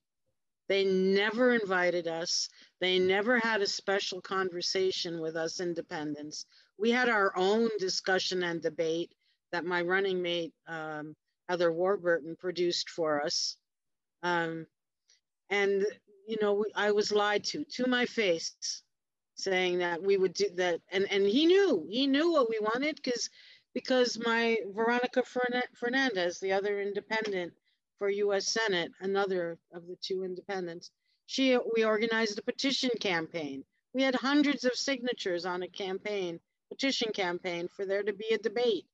They never invited us. They never had a special conversation with us independents. We had our own discussion and debate that my running mate, um, Heather Warburton, produced for us. Um, and, you know, I was lied to, to my face saying that we would do that and and he knew he knew what we wanted because because my veronica fernandez the other independent for us senate another of the two independents she we organized a petition campaign we had hundreds of signatures on a campaign petition campaign for there to be a debate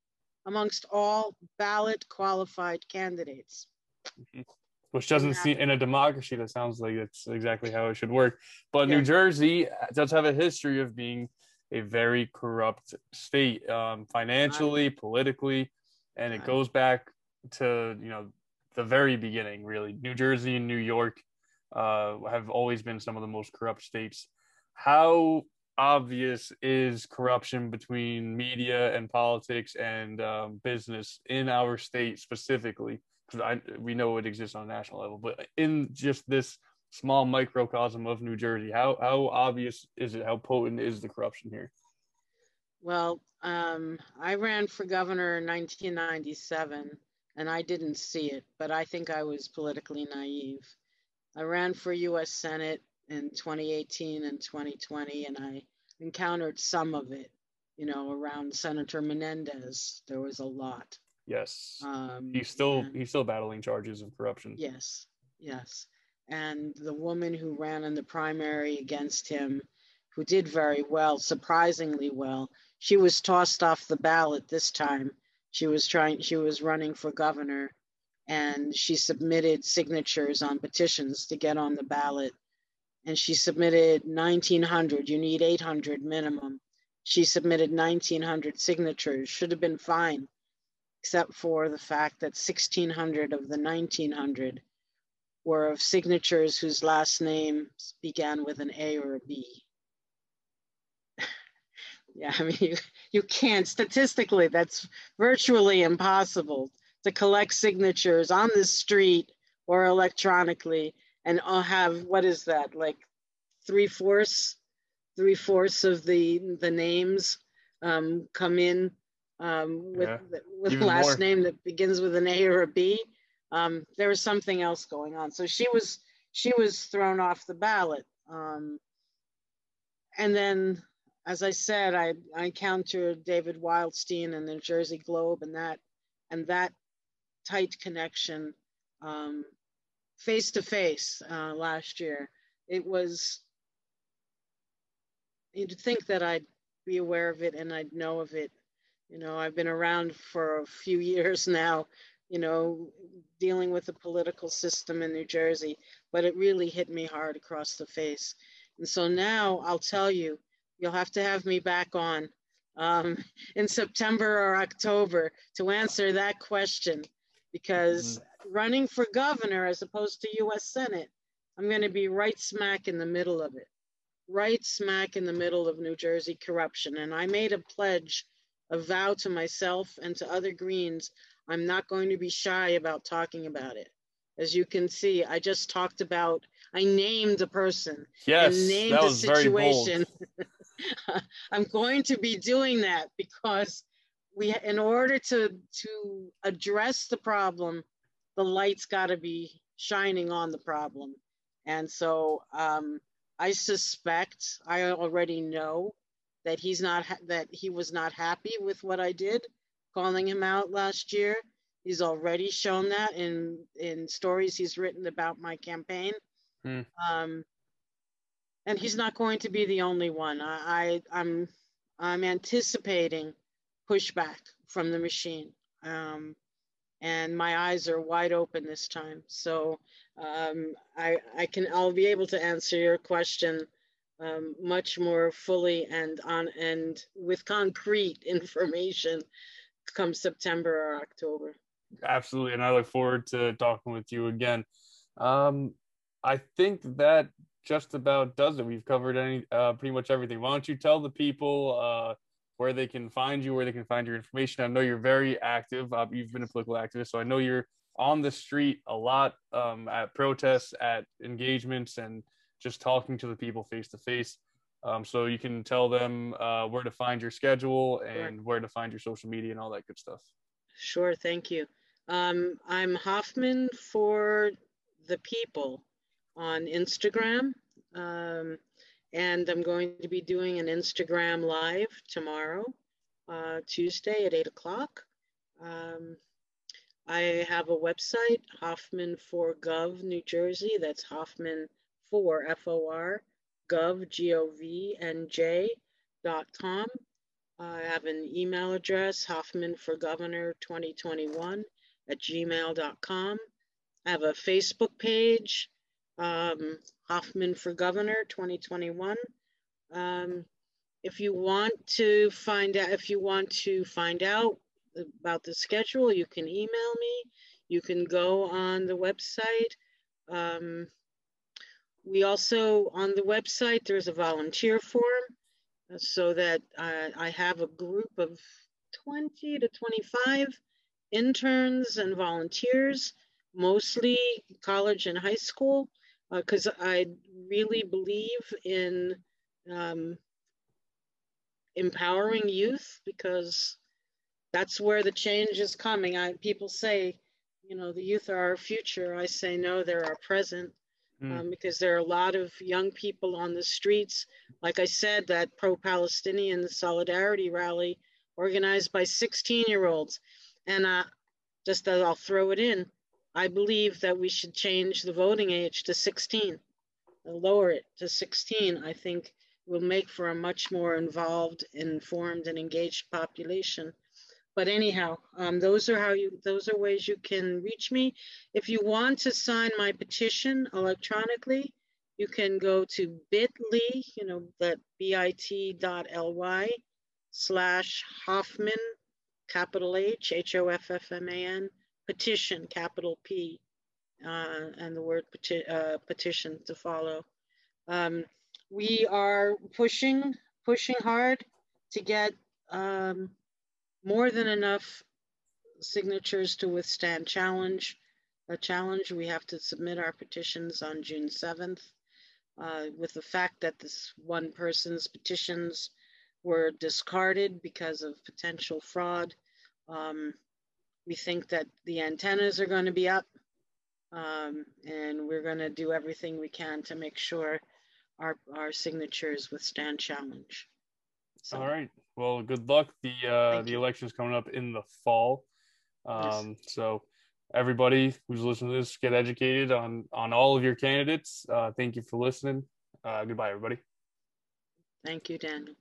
amongst all ballot qualified candidates. Mm-hmm. Which doesn't seem in a democracy that sounds like it's exactly how it should work. But yeah. new jersey does have a history of being a very corrupt state um, financially politically and it goes back to you know the very beginning really. New jersey and new york uh, have always been some of the most corrupt states. How obvious is corruption between media and politics and um, business in our state specifically because we know it exists on a national level, but in just this small microcosm of New Jersey, how how obvious is it? How potent is the corruption here? Well, um, I ran for governor in 1997, and I didn't see it, but I think I was politically naive. I ran for U.S. Senate in 2018 and 2020, and I encountered some of it. You know, around Senator Menendez, there was a lot. Yes. Um, he's still and, he's still battling charges of corruption. Yes. Yes. And the woman who ran in the primary against him, who did very well, surprisingly well, she was tossed off the ballot this time. She was trying she was running for governor and she submitted signatures on petitions to get on the ballot. And she submitted 1900, you need 800 minimum. She submitted 1900 signatures, should have been fine except for the fact that 1600 of the 1900 were of signatures whose last names began with an A or a B. yeah, I mean, you, you can't, statistically, that's virtually impossible to collect signatures on the street or electronically and I'll have, what is that, like three fourths, three fourths of the, the names um, come in um, with yeah. with Even last more. name that begins with an A or a B. Um, there was something else going on, so she was she was thrown off the ballot. Um, and then, as I said, I, I encountered David Wildstein and the Jersey Globe, and that and that tight connection face to face last year. It was you'd think that I'd be aware of it and I'd know of it you know, I've been around for a few years now, you know, dealing with the political system in New Jersey, but it really hit me hard across the face. And so now I'll tell you, you'll have to have me back on um, in September or October to answer that question because mm-hmm. Running for governor as opposed to US Senate, I'm going to be right smack in the middle of it, right smack in the middle of New Jersey corruption. And I made a pledge a vow to myself and to other Greens, I'm not going to be shy about talking about it. As you can see, I just talked about, I named a person. Yes, named that was situation. Very bold. I'm going to be doing that because we in order to to address the problem, the light's got to be shining on the problem, and so um, I suspect I already know that he's not ha- that he was not happy with what I did, calling him out last year. He's already shown that in in stories he's written about my campaign. Hmm. Um, and he's not going to be the only one. I, I I'm I'm anticipating pushback from the machine. Um, and my eyes are wide open this time. So um, I, I can, I'll be able to answer your question um, much more fully and on and with concrete information come September or October. Absolutely, and I look forward to talking with you again. Um, I think that just about does it. We've covered any uh, pretty much everything. Why don't you tell the people uh, where they can find you, where they can find your information? I know you're very active. Uh, you've been a political activist, so I know you're on the street a lot um, at protests, at engagements, and just talking to the people face to face. So you can tell them uh, where to find your schedule and sure. where to find your social media and all that good stuff. Sure, thank you. Um, I'm Hoffman for the people on Instagram. Um, and I'm going to be doing an Instagram live tomorrow, uh, Tuesday at 8 o'clock. Um, I have a website, Hoffman for Gov, New Jersey. That's Hoffman for F O R Gov G O V N J dot com. I have an email address, Hoffman for Governor 2021 at gmail.com. I have a Facebook page, um, Hoffman for Governor 2021. Um, if you want to find out, if you want to find out about the schedule, you can email me. You can go on the website. Um, we also, on the website, there's a volunteer form uh, so that I, I have a group of 20 to 25 interns and volunteers, mostly college and high school, because uh, I really believe in um, empowering youth because that's where the change is coming. I, people say, you know, the youth are our future. I say, no, they're our present mm. um, because there are a lot of young people on the streets. Like I said, that pro Palestinian solidarity rally organized by 16 year olds. And uh, just that I'll throw it in, I believe that we should change the voting age to 16, lower it to 16. I think will make for a much more involved, informed, and engaged population. But anyhow, um, those are how you those are ways you can reach me. If you want to sign my petition electronically, you can go to bit.ly, you know, that bit.ly slash Hoffman, capital H, H O F F M A N, petition, capital P, uh, and the word peti uh, petition to follow. Um, we are pushing, pushing hard to get um, more than enough signatures to withstand challenge. A challenge, we have to submit our petitions on June 7th. Uh, with the fact that this one person's petitions were discarded because of potential fraud, um, we think that the antennas are going to be up um, and we're going to do everything we can to make sure our, our signatures withstand challenge. So. All right. Well, good luck. The uh, the election is coming up in the fall. Um, yes. So everybody who's listening to this, get educated on on all of your candidates. Uh, thank you for listening. Uh, goodbye, everybody. Thank you, Daniel.